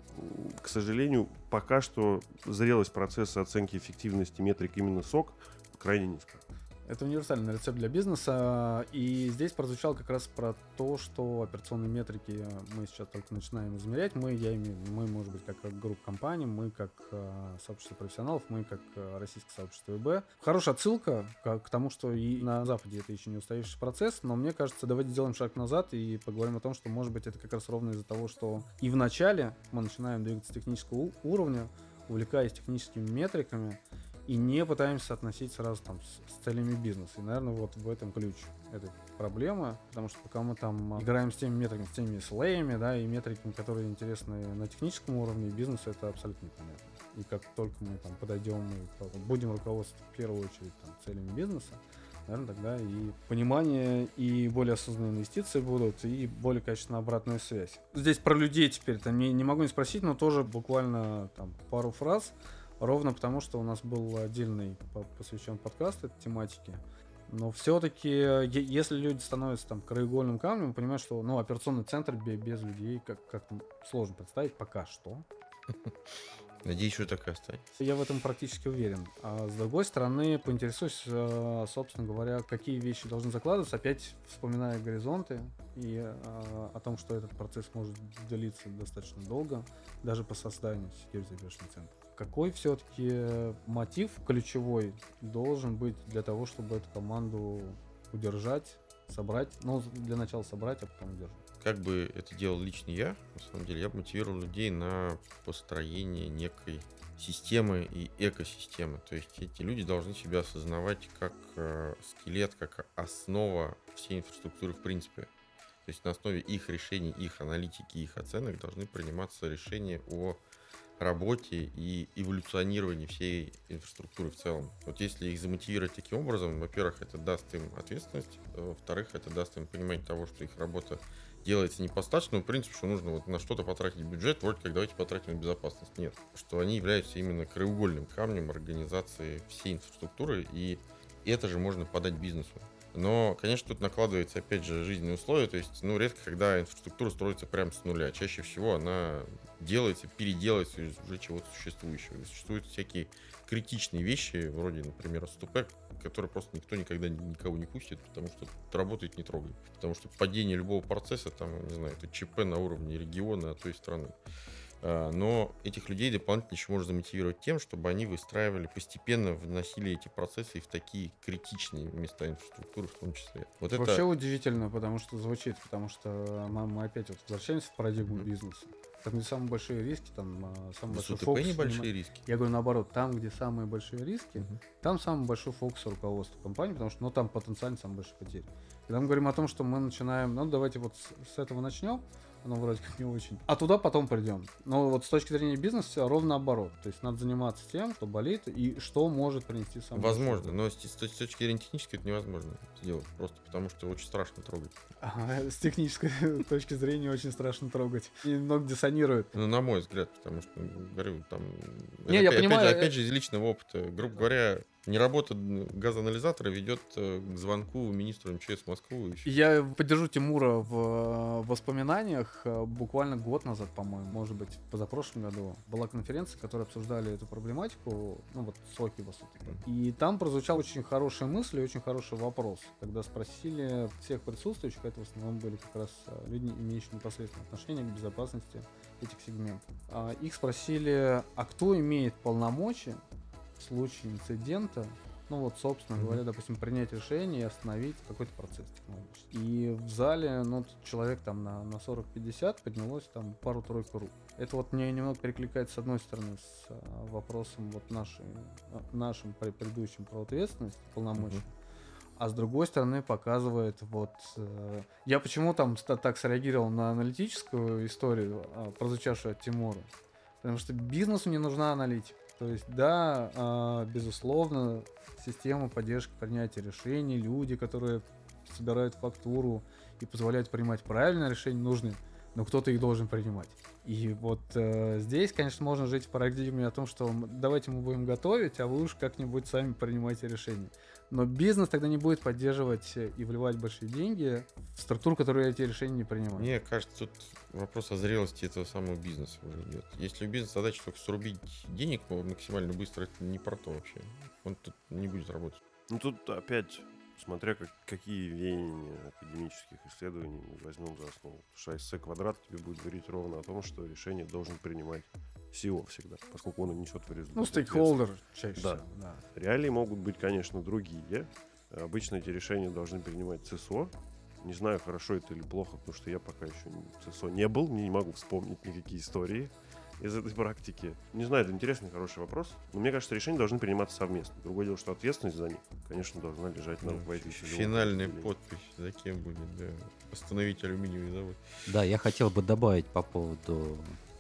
к сожалению, пока что зрелость процесса оценки эффективности метрик именно СОК крайне низкая. Это универсальный рецепт для бизнеса. И здесь прозвучал как раз про то, что операционные метрики мы сейчас только начинаем измерять. Мы, я имею мы, может быть, как группа компаний, мы как э, сообщество профессионалов, мы как э, российское сообщество ИБ. Хорошая отсылка к, к тому, что и на Западе это еще не устающий процесс, но мне кажется, давайте сделаем шаг назад и поговорим о том, что, может быть, это как раз ровно из-за того, что и в начале мы начинаем двигаться технического уровня, увлекаясь техническими метриками, и не пытаемся относить сразу там с, с целями бизнеса. И, наверное, вот в этом ключ этой проблемы, потому что пока мы там играем с теми метриками, с теми слоями, да, и метриками, которые интересны на техническом уровне, бизнесу это абсолютно непонятно. И как только мы там подойдем и будем руководствоваться в первую очередь там, целями бизнеса, наверное, тогда и понимание, и более осознанные инвестиции будут, и более качественная обратная связь. Здесь про людей теперь там не, не могу не спросить, но тоже буквально там пару фраз. Ровно потому, что у нас был отдельный посвящен подкаст этой тематике. Но все-таки, если люди становятся там краеугольным камнем, понимают, что ну, операционный центр без людей как- как-то сложно представить пока что. Надеюсь, что так и останется. Я в этом практически уверен. А с другой стороны, поинтересуюсь, э, собственно говоря, какие вещи должны закладываться, опять вспоминая горизонты и э, о том, что этот процесс может длиться достаточно долго, даже по созданию Security Operation Center. Какой все-таки мотив ключевой должен быть для того, чтобы эту команду удержать, собрать, ну, для начала собрать, а потом удержать? как бы это делал лично я, на самом деле, я бы мотивировал людей на построение некой системы и экосистемы. То есть эти люди должны себя осознавать как э, скелет, как основа всей инфраструктуры в принципе. То есть на основе их решений, их аналитики, их оценок должны приниматься решения о работе и эволюционировании всей инфраструктуры в целом. Вот если их замотивировать таким образом, во-первых, это даст им ответственность, а во-вторых, это даст им понимание того, что их работа делается не по статичному принципу, что нужно вот на что-то потратить бюджет, вроде как давайте потратим на безопасность. Нет. Что они являются именно краеугольным камнем организации всей инфраструктуры, и это же можно подать бизнесу. Но, конечно, тут накладывается, опять же, жизненные условия. То есть, ну, редко, когда инфраструктура строится прямо с нуля. Чаще всего она делается, переделывается из уже чего-то существующего. И существуют всякие критичные вещи, вроде, например, СТП, которые просто никто никогда никого не пустит, потому что работает не трогает. Потому что падение любого процесса, там, не знаю, это ЧП на уровне региона, а то и страны. А, но этих людей дополнительно еще можно замотивировать тем, чтобы они выстраивали, постепенно вносили эти процессы и в такие критичные места инфраструктуры в том числе. Вот Вообще это... удивительно, потому что звучит, потому что мы, мы опять вот возвращаемся в парадигму mm-hmm. бизнеса. Там, где самые большие риски, там а, самый большой СУТП фокус. небольшие риски. Я говорю наоборот, там, где самые большие риски, угу. там самый большой фокус руководства компании, потому что ну, там потенциально самые большие потери. Когда мы говорим о том, что мы начинаем, ну давайте вот с, с этого начнем, оно вроде как не очень. А туда потом придем. Но вот с точки зрения бизнеса ровно наоборот. То есть надо заниматься тем, что болит и что может принести сам. Возможно, но с, с точки зрения технической это невозможно сделать. Просто потому что очень страшно трогать. Ага, [LAUGHS] с технической [LAUGHS] точки зрения очень страшно трогать. И много диссонирует. Ну, на мой взгляд, потому что, говорю, там... Не, я понимаю. Опять же, опять же, из личного опыта. Грубо говоря, Неработа газоанализатора ведет э, к звонку министру МЧС Москвы. Я поддержу Тимура в э, воспоминаниях. Э, буквально год назад, по-моему, может быть, позапрошлом году, была конференция, которая обсуждали эту проблематику, ну вот соки, по сути. И там прозвучал очень хорошая мысль и очень хороший вопрос, когда спросили всех присутствующих, это в основном были как раз люди, имеющие непосредственное отношение к безопасности этих сегментов. А их спросили, а кто имеет полномочия в случае инцидента, ну вот, собственно mm-hmm. говоря, допустим, принять решение и остановить какой-то процесс технологический. И в зале, ну, человек там на, на 40-50 поднялось там пару-тройку рук. Это вот мне немного перекликается, с одной стороны, с а, вопросом вот нашей, а, нашим предыдущим про ответственность, полномочий. Mm-hmm. А с другой стороны показывает вот... Э, я почему там так среагировал на аналитическую историю, э, прозвучавшую от Тимура? Потому что бизнесу не нужна аналитика. То есть, да, э, безусловно, система поддержки принятия решений, люди, которые собирают фактуру и позволяют принимать правильное решение, нужны, но кто-то их должен принимать. И вот э, здесь, конечно, можно жить в парадигме о том, что давайте мы будем готовить, а вы уж как-нибудь сами принимайте решения. Но бизнес тогда не будет поддерживать и вливать большие деньги в структуру, которая эти решения не принимает. Мне кажется, тут вопрос о зрелости этого самого бизнеса уже идет. Если у бизнеса задача только срубить денег максимально быстро, это не про то вообще. Он тут не будет работать. Ну тут опять смотря как, какие веяния академических исследований мы возьмем за основу. Потому что АСЦ квадрат тебе будет говорить ровно о том, что решение должен принимать SEO всегда, поскольку он несет в результате. Ну, стейкхолдер чаще да. всего. Да. Реалии могут быть, конечно, другие. Обычно эти решения должны принимать ЦСО. Не знаю, хорошо это или плохо, потому что я пока еще ЦСО не был, не могу вспомнить никакие истории из этой практики? Не знаю, это интересный, хороший вопрос. Но мне кажется, решения должны приниматься совместно. Другое дело, что ответственность за них, конечно, должна лежать на ну, руководителе. Финальная подпись за кем будет, да. Остановить алюминиевый завод. Да, я хотел бы добавить по поводу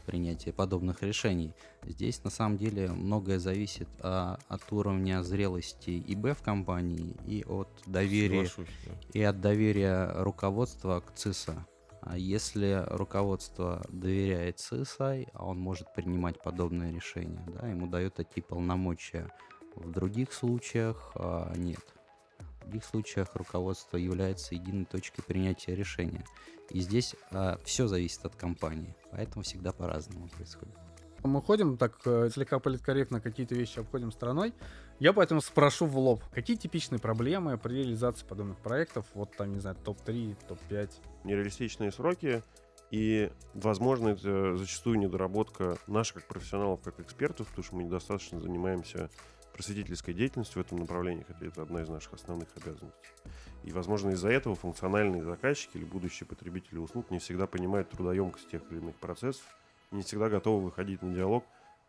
принятия подобных решений. Здесь на самом деле многое зависит а, от уровня зрелости ИБ в компании и от доверия Соглашусь, да. и от доверия руководства к ЦИСа. А если руководство доверяет СИСАЙ, а он может принимать подобные решения, да, ему дают такие полномочия. В других случаях а, нет. В других случаях руководство является единой точкой принятия решения. И здесь а, все зависит от компании, поэтому всегда по-разному происходит. Мы ходим так э, слегка политкорректно, какие-то вещи обходим стороной. Я поэтому спрошу в лоб, какие типичные проблемы при реализации подобных проектов, вот там, не знаю, топ-3, топ-5? Нереалистичные сроки, и, возможно, это зачастую недоработка наших как профессионалов, как экспертов, потому что мы недостаточно занимаемся просветительской деятельностью в этом направлении, хотя это одна из наших основных обязанностей. И, возможно, из-за этого функциональные заказчики или будущие потребители услуг не всегда понимают трудоемкость тех или иных процессов, не всегда готовы выходить на диалог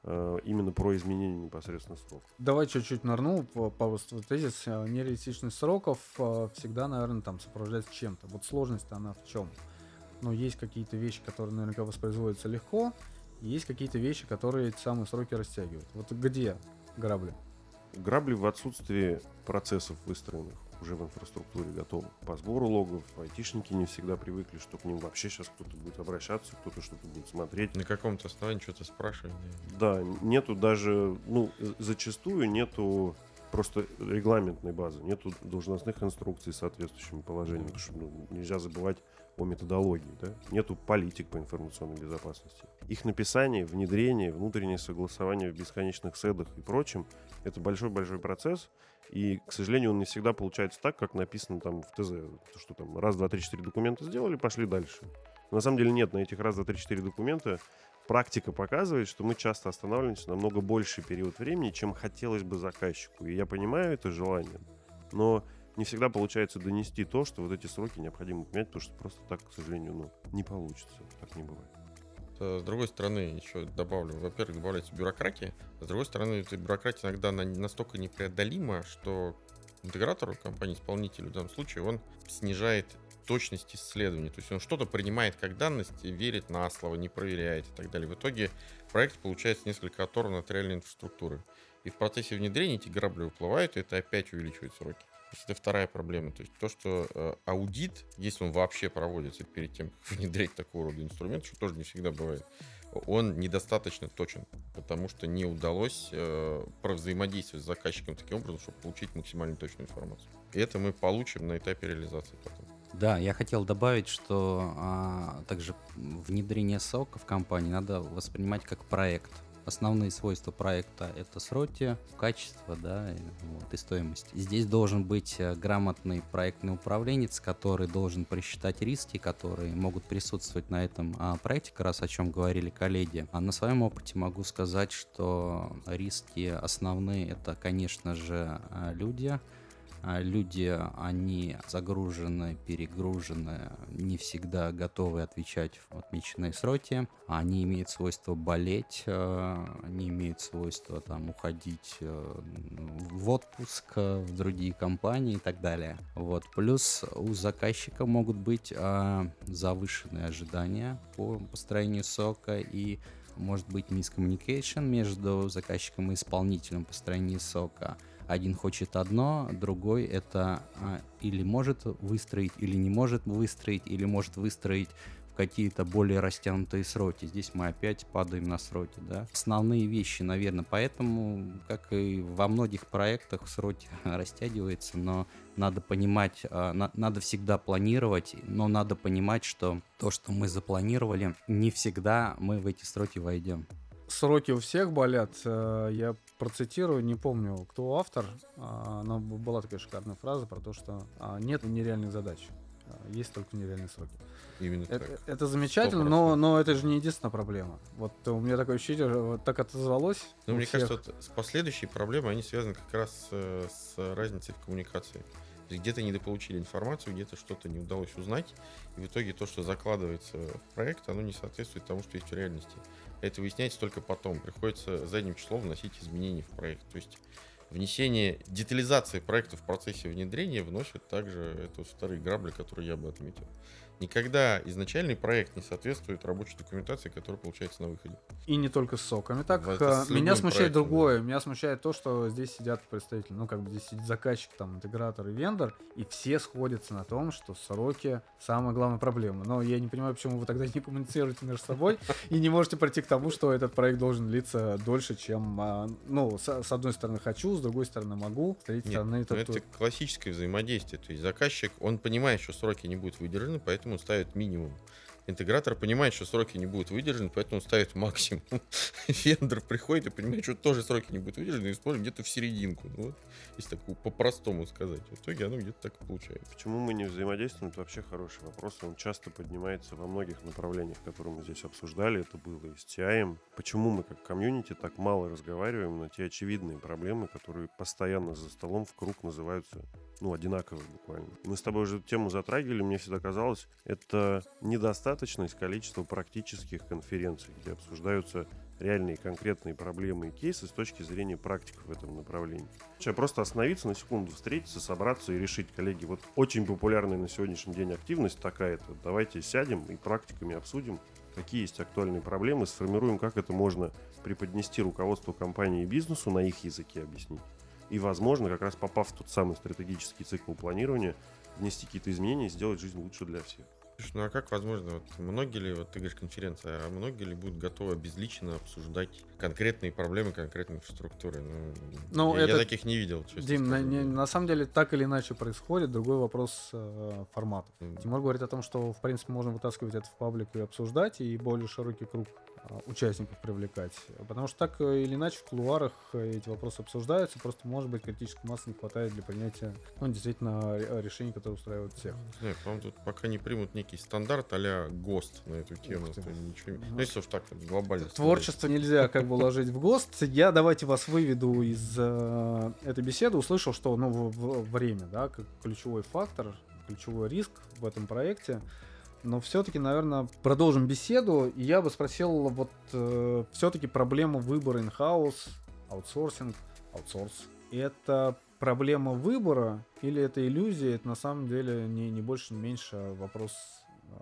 именно про изменение непосредственно сроков. Давай чуть-чуть нырну по, по вот тезис э, нереалистичность сроков э, всегда, наверное, там сопровождается чем-то. Вот сложность она в чем? Ну, есть какие-то вещи, которые наверняка воспроизводятся легко, есть какие-то вещи, которые эти самые сроки растягивают. Вот где грабли? Грабли в отсутствии процессов выстроенных уже в инфраструктуре готовы. По сбору логов айтишники не всегда привыкли, что к ним вообще сейчас кто-то будет обращаться, кто-то что-то будет смотреть. На каком-то основании что-то спрашивать. Да, нету даже, ну, зачастую нету просто регламентной базы, нету должностных инструкций с соответствующими положениями, потому что ну, нельзя забывать о методологии, да? нету политик по информационной безопасности. Их написание, внедрение, внутреннее согласование в бесконечных седах и прочем – это большой-большой процесс, и, к сожалению, он не всегда получается так, как написано там в ТЗ, что там раз, два, три, четыре документа сделали, пошли дальше. на самом деле нет, на этих раз, два, три, четыре документа практика показывает, что мы часто останавливаемся намного больший период времени, чем хотелось бы заказчику. И я понимаю это желание, но не всегда получается донести то, что вот эти сроки необходимо поменять, потому что просто так, к сожалению, ну, не получится. Так не бывает. С другой стороны, еще добавлю, во-первых, добавляется бюрократия, с другой стороны, эта бюрократия иногда настолько непреодолима, что интегратору, компании-исполнителю в данном случае, он снижает точность исследований. То есть он что-то принимает как данность, верит на слово, не проверяет и так далее. В итоге проект получается несколько оторван от реальной инфраструктуры. И в процессе внедрения эти грабли уплывают, и это опять увеличивает сроки. Это вторая проблема. То есть то, что э, аудит, если он вообще проводится перед тем, как внедрять такого рода инструмент, что тоже не всегда бывает, он недостаточно точен, потому что не удалось э, провзаимодействовать с заказчиком таким образом, чтобы получить максимально точную информацию. И это мы получим на этапе реализации потом. Да, я хотел добавить, что а, также внедрение сока в компании надо воспринимать как проект основные свойства проекта это сроки, качество, да, вот, и стоимость. Здесь должен быть э, грамотный проектный управленец, который должен просчитать риски, которые могут присутствовать на этом а, проекте, как раз о чем говорили коллеги. А на своем опыте могу сказать, что риски основные это, конечно же, э, люди, а люди, они загружены, перегружены, не всегда готовы отвечать в отмеченные сроки. Они имеют свойство болеть, э, они имеют свойство там уходить э, в отпуск, э, в другие компании и так далее. Вот. Плюс у заказчика могут быть завышенные ожидания по построению сока и может быть мискоммуникейшн между заказчиком и исполнителем построения сока один хочет одно, другой это а, или может выстроить, или не может выстроить, или может выстроить в какие-то более растянутые сроки. Здесь мы опять падаем на сроки, да. Основные вещи, наверное, поэтому, как и во многих проектах, сроки [LAUGHS] растягиваются, но надо понимать, а, на, надо всегда планировать, но надо понимать, что то, что мы запланировали, не всегда мы в эти сроки войдем сроки у всех болят. Э, я процитирую, не помню, кто автор, а, но была такая шикарная фраза про то, что а, нет нереальных задач, а, есть только нереальные сроки. Именно это, так. Это замечательно, но, но это же не единственная проблема. Вот у меня такое ощущение, вот так отозвалось. Ну, мне всех. кажется, вот с последующей проблемой они связаны как раз э, с разницей в коммуникации. То есть где-то недополучили информацию, где-то что-то не удалось узнать, и в итоге то, что закладывается в проект, оно не соответствует тому, что есть в реальности. Это выясняется только потом. Приходится задним числом вносить изменения в проект. То есть внесение детализации проекта в процессе внедрения вносит также это вот вторые грабли, которые я бы отметил никогда изначальный проект не соответствует рабочей документации, которая получается на выходе. И не только с соками. Так, э, меня смущает проектом, другое. Да. Меня смущает то, что здесь сидят представители, ну, как бы здесь сидит заказчик, там, интегратор и вендор, и все сходятся на том, что сроки самая главная проблема. Но я не понимаю, почему вы тогда не коммуницируете между собой и не можете прийти к тому, что этот проект должен длиться дольше, чем, а, ну, с, одной стороны хочу, с другой стороны могу, с третьей Нет, стороны... Это, это классическое взаимодействие. То есть заказчик, он понимает, что сроки не будут выдержаны, поэтому ставит минимум. Интегратор понимает, что сроки не будут выдержаны, поэтому ставит максимум. [LAUGHS] Вендор приходит и понимает, что тоже сроки не будут выдержаны, и использует где-то в серединку. Ну, вот, если так по-простому сказать. В итоге оно где-то так получается. Почему мы не взаимодействуем, это вообще хороший вопрос. Он часто поднимается во многих направлениях, которые мы здесь обсуждали. Это было и с TIM. Почему мы как комьюнити так мало разговариваем на те очевидные проблемы, которые постоянно за столом в круг называются ну, одинаковые буквально. Мы с тобой уже эту тему затрагивали, мне всегда казалось, это недостаточность количества практических конференций, где обсуждаются реальные конкретные проблемы и кейсы с точки зрения практиков в этом направлении. Сейчас просто остановиться на секунду, встретиться, собраться и решить, коллеги, вот очень популярная на сегодняшний день активность такая-то, давайте сядем и практиками обсудим, какие есть актуальные проблемы, сформируем, как это можно преподнести руководству компании и бизнесу, на их языке объяснить. И, возможно, как раз попав в тот самый стратегический цикл планирования, внести какие-то изменения и сделать жизнь лучше для всех. Слушай, ну а как возможно, вот многие ли, вот ты говоришь конференция, а многие ли будут готовы безлично обсуждать конкретные проблемы конкретной инфраструктуры? Ну, Ну, я, я это- таких не видел, Дим, на, не- на самом деле так или иначе происходит. Другой вопрос э, форматов. М. Тимур говорит о том, что, в принципе, можно вытаскивать это в паблик и обсуждать, и более широкий круг участников привлекать. Потому что так э, или иначе в кулуарах э, эти вопросы обсуждаются, просто, может быть, критической массы не хватает для принятия, ну, действительно, ре- решений, которые устраивают всех. Не по-моему, тут пока не примут некий стандарт а-ля ГОСТ на эту тему. То ничего... Ну, Ну, если уж так вот глобально. Творчество нельзя как бы ложить в ГОСТ. Я давайте вас выведу из э, этой беседы. Услышал, что ну, в- в- время, да, как ключевой фактор, ключевой риск в этом проекте. Но все-таки, наверное, продолжим беседу. Я бы спросил, вот все-таки проблема выбора in-house, аутсорсинг, аутсорс. Это проблема выбора или это иллюзия? Это на самом деле не, не больше, не меньше вопрос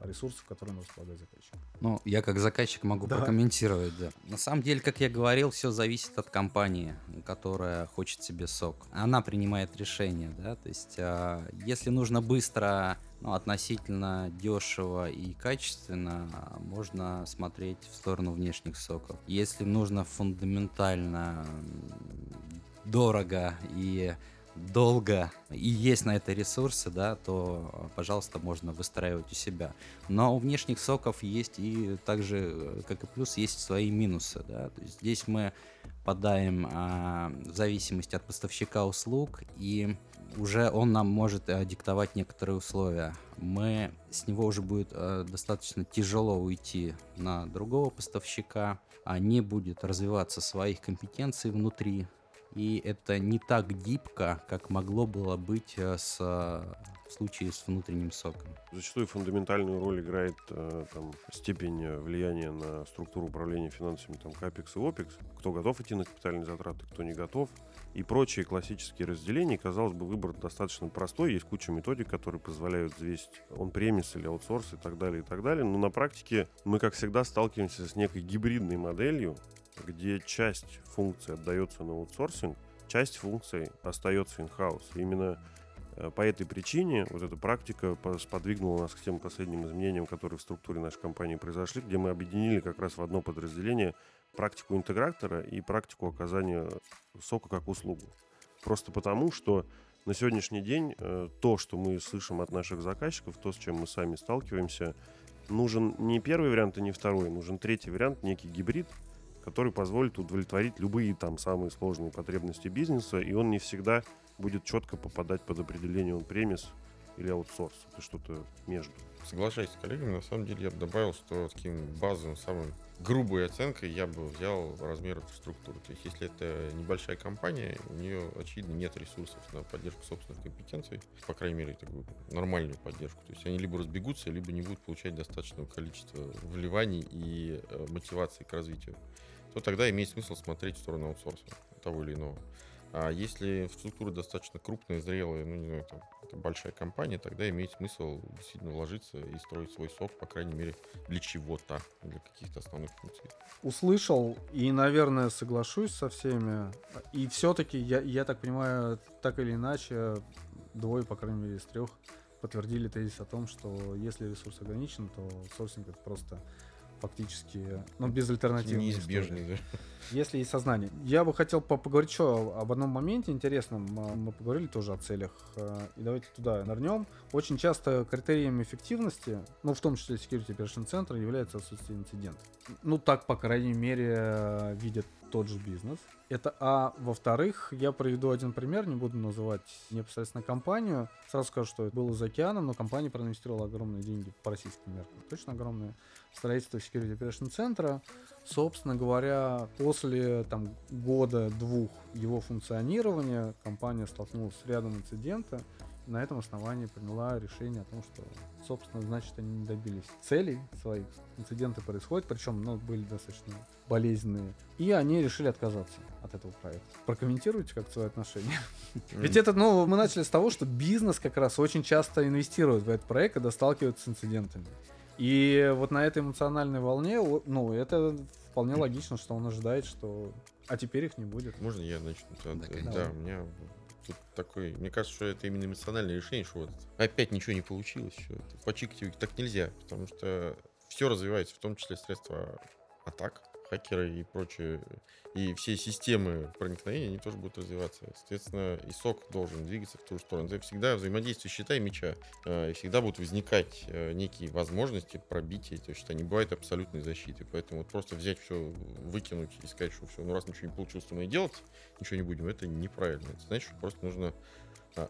ресурсов, которые располагает заказчик. Ну, я как заказчик могу Давай. прокомментировать, да. На самом деле, как я говорил, все зависит от компании, которая хочет себе сок. Она принимает решение, да, то есть а, если нужно быстро, ну, относительно дешево и качественно, можно смотреть в сторону внешних соков. Если нужно фундаментально дорого и долго и есть на это ресурсы, да, то, пожалуйста, можно выстраивать у себя. Но у внешних соков есть и также, как и плюс, есть свои минусы, да. То есть здесь мы подаем а, в зависимости от поставщика услуг, и уже он нам может э, диктовать некоторые условия. Мы с него уже будет э, достаточно тяжело уйти на другого поставщика, а не будет развиваться своих компетенций внутри, и это не так гибко, как могло было быть э, с, э, в случае с внутренним соком. Зачастую фундаментальную роль играет э, там, степень влияния на структуру управления финансами, там, капекс и опекс, кто готов идти на капитальные затраты, кто не готов, и прочие классические разделения. Казалось бы, выбор достаточно простой, есть куча методик, которые позволяют взвесить он-премис или аутсорс и так далее, и так далее, но на практике мы, как всегда, сталкиваемся с некой гибридной моделью, где часть функций отдается на аутсорсинг, часть функций остается in-house. Именно э, по этой причине вот эта практика по- сподвигнула нас к тем последним изменениям, которые в структуре нашей компании произошли, где мы объединили как раз в одно подразделение практику интегратора и практику оказания сока как услугу. Просто потому, что на сегодняшний день э, то, что мы слышим от наших заказчиков, то, с чем мы сами сталкиваемся, нужен не первый вариант и не второй, нужен третий вариант, некий гибрид, который позволит удовлетворить любые там самые сложные потребности бизнеса, и он не всегда будет четко попадать под определение он премис или аутсорс. Это что-то между. Соглашаюсь с коллегами, на самом деле я бы добавил, что таким базовым, самым грубой оценкой я бы взял размер инфраструктуры. То есть, если это небольшая компания, у нее, очевидно, нет ресурсов на поддержку собственных компетенций, по крайней мере, такую нормальную поддержку. То есть, они либо разбегутся, либо не будут получать достаточного количества вливаний и э, мотивации к развитию. То тогда имеет смысл смотреть в сторону аутсорса того или иного. А если инфраструктура достаточно крупная, зрелая, ну, не знаю, там, это большая компания, тогда имеет смысл действительно вложиться и строить свой сок, по крайней мере, для чего-то, для каких-то основных функций. услышал и, наверное, соглашусь со всеми. И все-таки, я, я так понимаю, так или иначе, двое, по крайней мере, из трех подтвердили тезис о том, что если ресурс ограничен, то сорсинг это просто фактически, ну, безальтернативная история. Неизбежный, да. Если есть сознание. Я бы хотел по- поговорить еще об одном моменте интересном. Мы поговорили тоже о целях. а, И давайте туда нырнем. Очень часто критерием эффективности, ну, в том числе Security Operation Center, является отсутствие инцидентов. Ну, так, по крайней мере, э, видит тот же бизнес. Это А. Во-вторых, я приведу один пример, не буду называть непосредственно компанию. Сразу скажу, что это было за океаном, но компания проинвестировала огромные деньги по российским меркам. Точно огромные. Строительство Security Operation центра. Собственно говоря, после там, года-двух его функционирования компания столкнулась с рядом инцидентов. на этом основании приняла решение о том, что, собственно, значит, они не добились целей своих. Инциденты происходят, причем, ну, были достаточно болезненные. И они решили отказаться от этого проекта. Прокомментируйте как свои отношения. Ведь это, ну, мы начали с того, что бизнес как раз очень часто инвестирует в этот проект, когда сталкивается с инцидентами. И вот на этой эмоциональной волне, ну, это вполне логично, что он ожидает, что... А теперь их не будет. Можно я начну? Да, Да, да, у меня тут такой... Мне кажется, что это именно эмоциональное решение, что вот опять ничего не получилось. Что это почикать так нельзя, потому что все развивается, в том числе средства атак, хакеры и прочее. И все системы проникновения, они тоже будут развиваться. Соответственно, и сок должен двигаться в ту же сторону. Всегда взаимодействие щита и меча. Э, И всегда будут возникать э, некие возможности пробития. То есть, не бывает абсолютной защиты. Поэтому вот просто взять все, выкинуть и сказать, что все, ну раз ничего не получилось, то мы и делать ничего не будем, это неправильно. Это значит, что просто нужно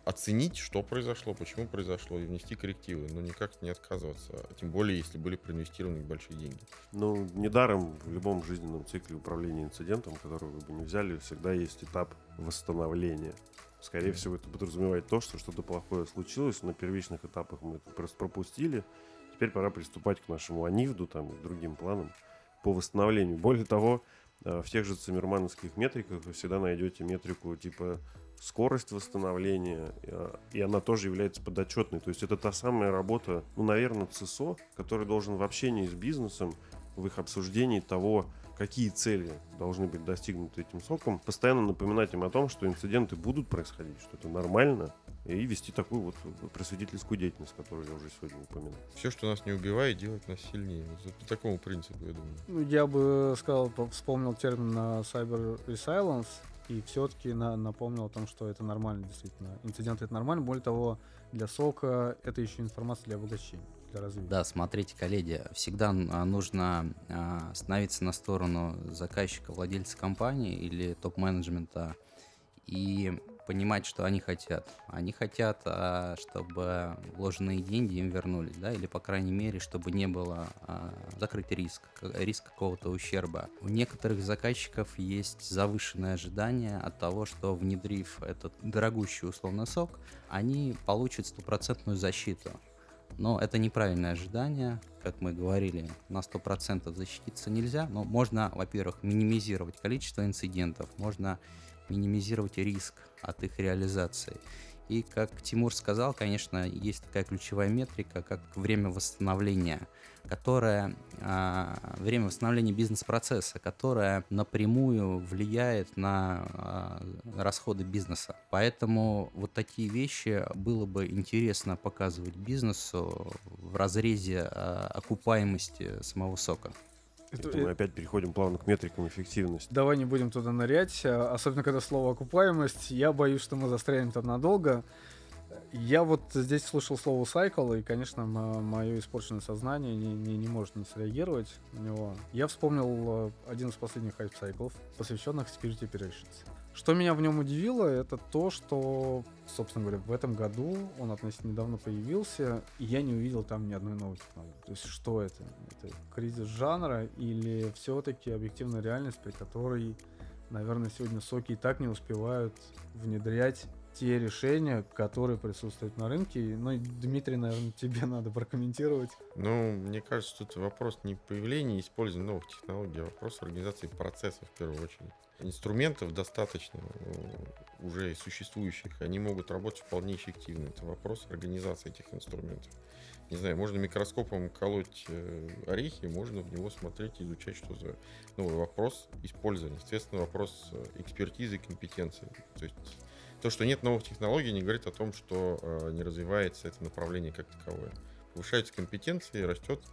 оценить, что произошло, почему произошло, и внести коррективы, но никак не отказываться, тем более, если были проинвестированы большие деньги. Ну, недаром в любом жизненном цикле управления инцидентом, который вы бы не взяли, всегда есть этап восстановления. Скорее всего, это подразумевает то, что что-то плохое случилось, на первичных этапах мы это просто пропустили. Теперь пора приступать к нашему АНИВДу там, и другим планам по восстановлению. Более того, э, в тех же циммермановских метриках вы всегда найдете метрику типа скорость восстановления, э, и она тоже является подотчетной. То есть это та самая работа, ну, наверное, ЦИСО, который должен в общении с бизнесом, в их обсуждении того, какие цели должны быть достигнуты этим соком, постоянно напоминать им о том, что инциденты будут происходить, что это нормально, и вести такую вот просветительскую деятельность, которую я уже сегодня упоминал. Все, что нас не убивает, делает нас сильнее. Вот По такому принципу, я думаю. Ну, Я бы сказал, по- вспомнил термин на Cyber Resilience, и все-таки напомнил о том, что это нормально, действительно. Инциденты это нормально. Более того, для сока это еще информация для обогащения, для развития. Да, смотрите, коллеги, всегда а, нужно а, становиться на сторону заказчика, владельца компании или топ-менеджмента и понимать, что они хотят. Они хотят, а, чтобы вложенные деньги им вернулись, да, или, по крайней мере, чтобы не было а, закрыть риск, риск какого-то ущерба. У некоторых заказчиков есть завышенное ожидание от того, что внедрив этот дорогущий условно сок, они получат стопроцентную защиту. Но это неправильное ожидание. Как мы говорили, на 100% защититься нельзя. Но можно, во-первых, минимизировать количество инцидентов, можно минимизировать риск от их реализации. И как Тимур сказал, конечно, есть такая ключевая метрика, как время восстановления, которая а, время восстановления бизнес-процесса, которая напрямую влияет на а, расходы бизнеса. Поэтому вот такие вещи было бы интересно показывать бизнесу в разрезе а, окупаемости самого сока. Это- Это мы опять переходим плавно к метрикам эффективности. Давай не будем туда нырять, а, особенно когда слово окупаемость. Я боюсь, что мы застрянем там надолго. Я вот здесь слышал слово cycle, и, конечно, мое испорченное сознание не, не, не может не среагировать на него. Я вспомнил э, один из последних хайп-сайклов, посвященных Security Operations. Что меня в нем удивило, это то, что, собственно говоря, в этом году он относительно недавно появился, и я не увидел там ни одной новой технологии. То есть что это? Это кризис жанра или все-таки объективная реальность, при которой, наверное, сегодня соки и так не успевают внедрять те решения, которые присутствуют на рынке. Ну, Дмитрий, наверное, тебе [LAUGHS] надо прокомментировать. Ну, мне кажется, тут вопрос не появления и использования новых технологий, а вопрос организации процессов в первую очередь. Инструментов достаточно э, уже существующих, они могут работать вполне эффективно. Это вопрос организации этих инструментов. Не знаю, можно микроскопом колоть э, орехи, можно в него смотреть и изучать, что за... Ну, вопрос использования. Естественно, вопрос э, экспертизы и компетенции. То есть то, что нет новых технологий, не говорит о том, что не развивается это направление как таковое. Повышаются компетенции, растет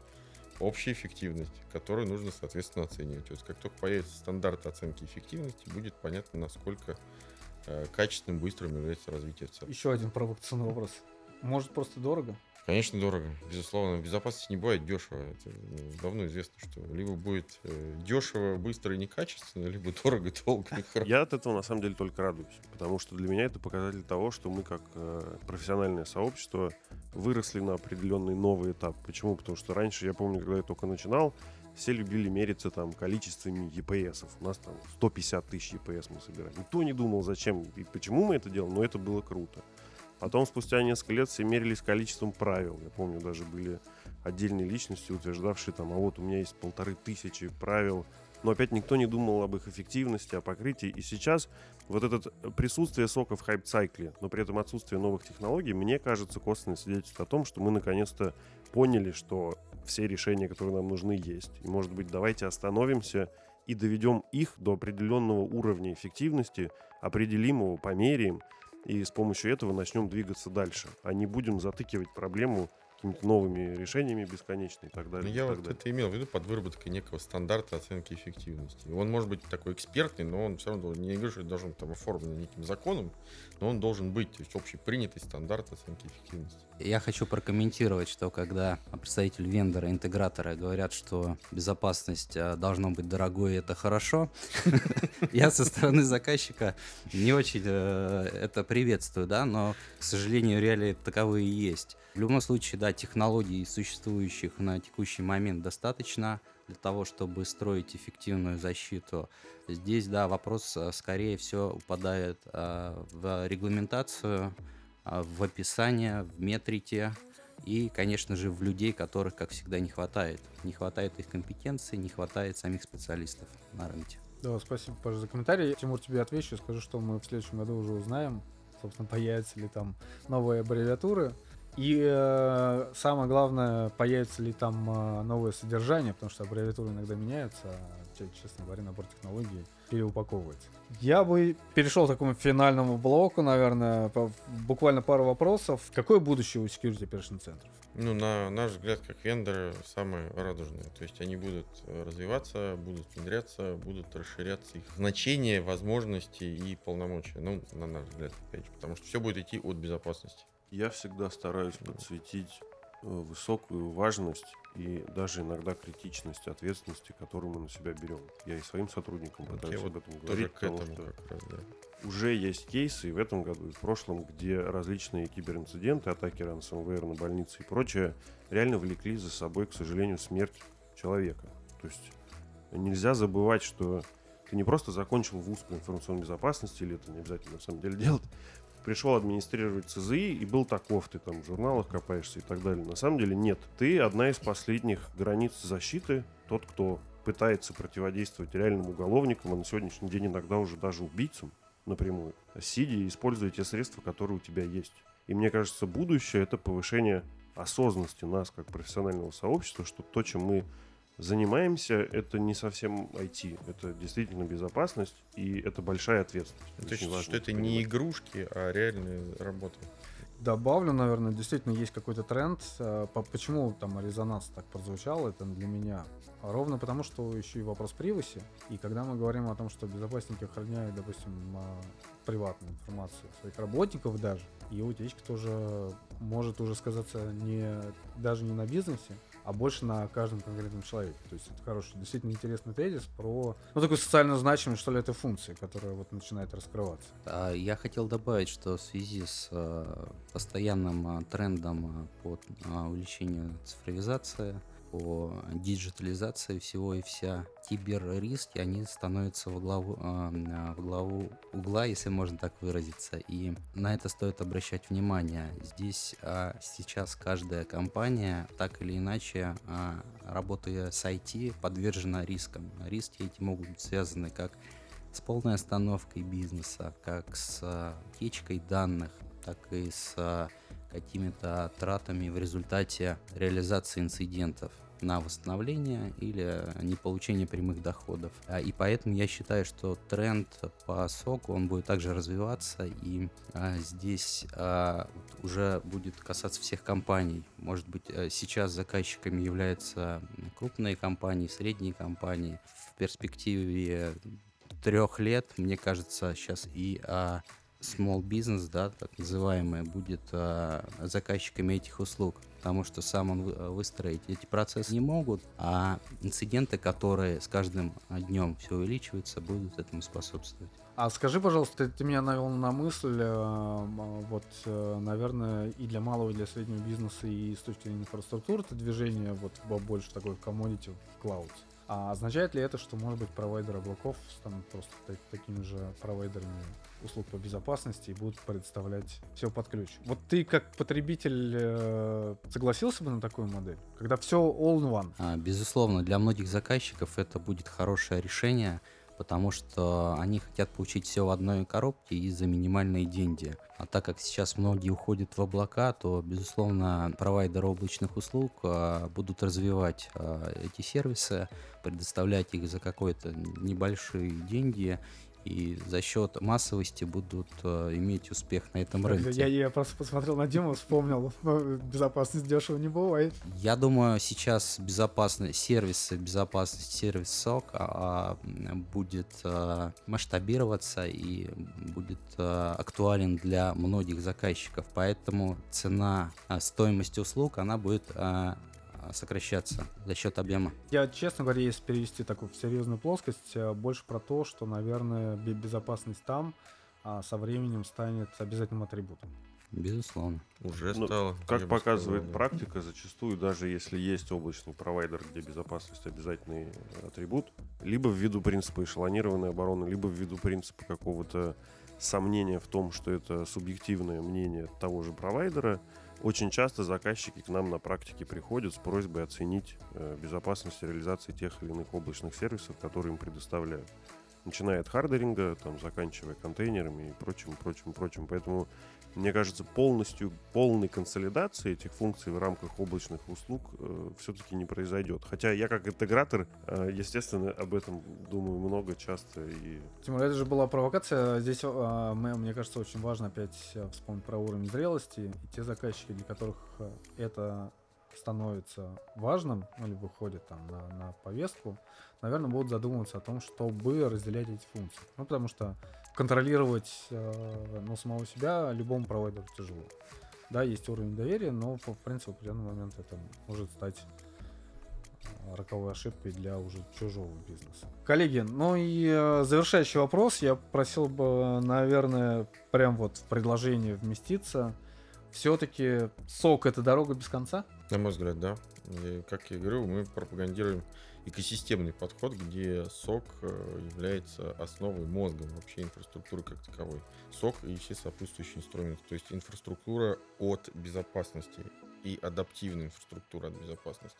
общая эффективность, которую нужно, соответственно, оценивать. Вот как только появятся стандарты оценки эффективности, будет понятно, насколько э, качественным, быстрым является развитие в целом. Еще один провокационный вопрос. Может, просто дорого? Конечно, дорого. Безусловно, безопасности не бывает дешево. Это ну, давно известно, что либо будет э, дешево, быстро и некачественно, либо [LAUGHS] дорого, долго и хорошо. Я от этого на самом деле только радуюсь, потому что для меня это показатель того, что мы как э, профессиональное сообщество выросли на определенный новый этап. Почему? Потому что раньше, я помню, когда я только начинал, все любили мериться там количествами EPS. У нас там 150 тысяч EPS мы собираем. Никто не думал, зачем и почему мы это делаем, но это было круто. Потом, спустя несколько лет, все мерились количеством правил. Я помню, даже были отдельные личности, утверждавшие там, а вот у меня есть полторы тысячи правил, но опять никто не думал об их эффективности, о покрытии. И сейчас вот это присутствие сока в хайп-сайкле, но при этом отсутствие новых технологий, мне кажется, косвенное свидетельство о том, что мы наконец-то поняли, что все решения, которые нам нужны, есть. И, может быть, давайте остановимся и доведем их до определенного уровня эффективности, определимого, померяем, и с помощью этого начнем двигаться дальше, а не будем затыкивать проблему какими-то новыми решениями бесконечно и так далее. Ну, я и вот так далее. это имел в виду под выработкой некого стандарта оценки эффективности. Он может быть такой экспертный, но он все равно не говорю, что должен быть там оформлен неким законом, но он должен быть, то есть общепринятый стандарт оценки эффективности. Я хочу прокомментировать, что когда представитель вендора, интегратора говорят, что безопасность э, должно быть дорогой, и это хорошо, [LAUGHS] я со стороны заказчика не очень э, это приветствую, да, но, к сожалению, реалии таковые есть. В любом случае, да, технологий, существующих на текущий момент, достаточно для того, чтобы строить эффективную защиту. Здесь, да, вопрос, э, скорее всего, упадает э, в регламентацию, а, в описание, в метрике и, конечно же, в людей, которых, как всегда, не хватает. Не хватает их компетенции, не хватает самих специалистов на рынке. Да, спасибо, Паша, за комментарий. Тимур, тебе отвечу, скажу, что мы в следующем году уже узнаем, собственно, появятся ли там новые аббревиатуры. И э, самое главное, появится ли там э, новое содержание, потому что аббревиатуры иногда меняются, а, че- честно говоря, набор технологий переупаковывается. Я бы перешел к такому финальному блоку, наверное, по- буквально пару вопросов. Какое будущее у Security Operation центров? Ну, на наш взгляд, как вендоры, самые радужные. То есть они будут э, развиваться, будут внедряться, будут расширяться их значение, возможности и полномочия. Ну, на наш взгляд, опять же, потому что все будет идти от безопасности. Я всегда стараюсь подсветить э, высокую важность и даже иногда критичность ответственности, которую мы на себя берем. Я и своим сотрудникам Вот пытаюсь я об вот этом говорить, к потому этому что раз, да. уже есть кейсы и в этом году, и в прошлом, где различные киберинциденты, атаки ransomware на больницы и прочее реально влекли за собой, к сожалению, смерть человека. То есть нельзя забывать, что ты не просто закончил вуз по информационной безопасности, или это не обязательно на самом деле делать, пришел администрировать ЦЗИ и был таков, ты там в журналах копаешься и так далее. На самом деле нет. Ты одна из последних границ защиты, тот, кто пытается противодействовать реальным уголовникам, а на сегодняшний день иногда уже даже убийцам напрямую, сидя и используя те средства, которые у тебя есть. И мне кажется, будущее это повышение осознанности нас как профессионального сообщества, что то, чем мы занимаемся, это не совсем IT, это действительно безопасность и это большая ответственность. То есть, важно что это не понимать. игрушки, а реальная работа. Добавлю, наверное, действительно есть какой-то тренд. Э, по- Почему там резонанс так прозвучал, это для меня. Ровно потому, что еще и вопрос приваси. И когда мы говорим о том, что безопасники охраняют, допустим, э, приватную информацию своих работников даже, и утечка тоже может уже сказаться не даже не на бизнесе, а больше на каждом конкретном человеке. То есть это хороший, действительно интересный тезис про ну, такую социально значимость, что ли, этой функции, которая вот начинает раскрываться. А, Я хотел добавить, что в связи с э, постоянным а, трендом а, по увеличению цифровизации, по диджитализации всего и вся, киберриски, они становятся во главу, а, а, во главу угла, если можно так выразиться. И на это стоит обращать внимание. Здесь а, сейчас каждая компания, так или иначе, а, работая с IT, подвержена рискам. Риски эти могут быть связаны как с полной остановкой бизнеса, как с а, утечкой данных, так и с а, какими-то тратами в результате реализации инцидентов на восстановление или не получение прямых доходов. А, И поэтому я считаю, что тренд по соку, он будет также развиваться, и а, здесь а, уже будет касаться всех компаний. Может быть, э, сейчас заказчиками являются крупные компании, средние компании. В перспективе трех лет, мне кажется, сейчас и small business, да, так называемый, будет а, заказчиками этих услуг, потому что сам он вы- выстроить эти процессы не могут, а инциденты, которые с каждым днем все увеличиваются, будут этому способствовать. А скажи, пожалуйста, ты, ты меня навел на мысль, э, м, вот, э, наверное, и для малого, и для среднего бизнеса, и с точки зрения инфраструктуры, это движение вот во больше такой commodity в клауд. А означает ли это, что, может быть, провайдеры облаков станут просто та- такими же провайдерами услуг по безопасности и будут предоставлять все под ключ? Вот ты как потребитель э, согласился бы на такую модель? Когда все all in one? А, Безусловно, для многих заказчиков это будет хорошее решение, потому что они хотят получить все в одной коробке и за минимальные деньги. А так как сейчас многие уходят в облака, то, безусловно, провайдеры облачных услуг а, будут развивать а, эти сервисы, предоставлять их за какой-то небольшие деньги и за счет массовости будут а, иметь успех на этом рынке. Я, я просто посмотрел на Диму, вспомнил, [LAUGHS] ну, безопасность дешево не бывает. Я думаю, сейчас безопасность сервисы, безопасность сервис СОК а, м, будет а, масштабироваться и будет а, актуален для многих заказчиков. Поэтому цена, а, стоимость услуг, она будет а, а, сокращаться за счет объема. Я, честно говоря, если перевести такую в серьезную плоскость, э, больше про то, что, наверное, бе- безопасность там а, со временем станет обязательным атрибутом. Безусловно. Уже Ну, стало. Как показывает сказал, да. практика, зачастую даже если есть облачный провайдер, где безопасность обязательный атрибут, либо ввиду принципа эшелонированной обороны, либо ввиду принципа какого-то сомнения в том, что это субъективное мнение того же провайдера, очень часто заказчики к нам на практике приходят с просьбой оценить э, безопасность реализации тех или иных облачных сервисов, которые им предоставляют. Начиная от хардеринга, там, заканчивая контейнерами и прочим, прочим, прочим. Поэтому мне кажется, полностью, полной консолидации этих функций в рамках облачных услуг все-таки не произойдет. Хотя я как интегратор, э, естественно, об этом думаю много, часто. И Тимур, это же была провокация. Здесь, мы- мне кажется, очень важно опять э, вспомнить про уровень зрелости. И те заказчики, для которых э, это становится важным, ну, или выходит там на, на повестку, наверное, будут задумываться о том, чтобы разделять эти функции. Ну, потому что контролировать э, ну, самого себя любому провайдеру тяжело. Да, есть уровень доверия, но, в принципе, в определенный момент это может стать э, роковой ошибкой для уже чужого бизнеса. Коллеги, ну и э, завершающий вопрос. Я просил бы, наверное, прям вот в предложение вместиться. Все-таки сок это дорога без конца? На мой взгляд, да. И, как я говорю, мы пропагандируем экосистемный подход, где сок э, является основой мозгом вообще инфраструктуры как таковой. Сок и все сопутствующие инструменты. То есть инфраструктура от безопасности и адаптивная инфраструктура от безопасности.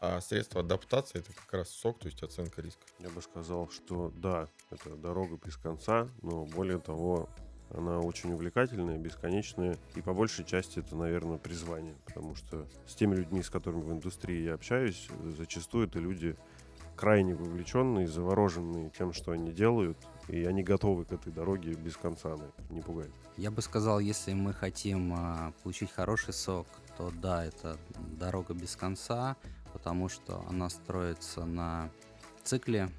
А средство адаптации это как раз сок, то есть оценка рисков. я бы сказал, что да, это дорога без конца, но более того, она очень увлекательная, бесконечная, и по большей части это, наверное, призвание, потому что с теми людьми, с которыми в индустрии я общаюсь, зачастую это люди крайне вовлеченные, завороженные тем, что они делают, и они готовы к этой дороге без конца, не пугает. Я бы сказал, если мы хотим а, получить хороший сок, то да, это дорога без конца, потому что она строится на цикле.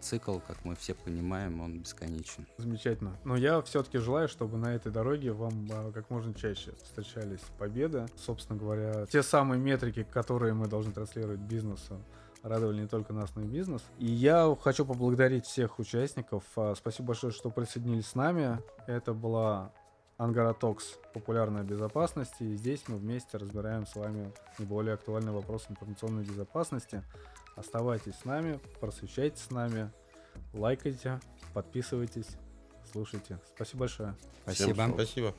Цикл, как мы все понимаем, он бесконечен. Замечательно. Но я все-таки желаю, чтобы на этой дороге вам а, как можно чаще встречались победы. Собственно говоря, те самые метрики, которые мы должны транслировать бизнесу, радовали не только нас, но и бизнес. И я хочу поблагодарить всех участников. А, Спасибо большое, что присоединились с нами. Это была Ангара Токс «Популярная безопасность». И здесь мы вместе разбираем с вами наиболее актуальный вопрос информационной безопасности. Оставайтесь с нами, просвещайте с нами, лайкайте, подписывайтесь, слушайте. Спасибо большое. Спасибо. Всем Спасибо.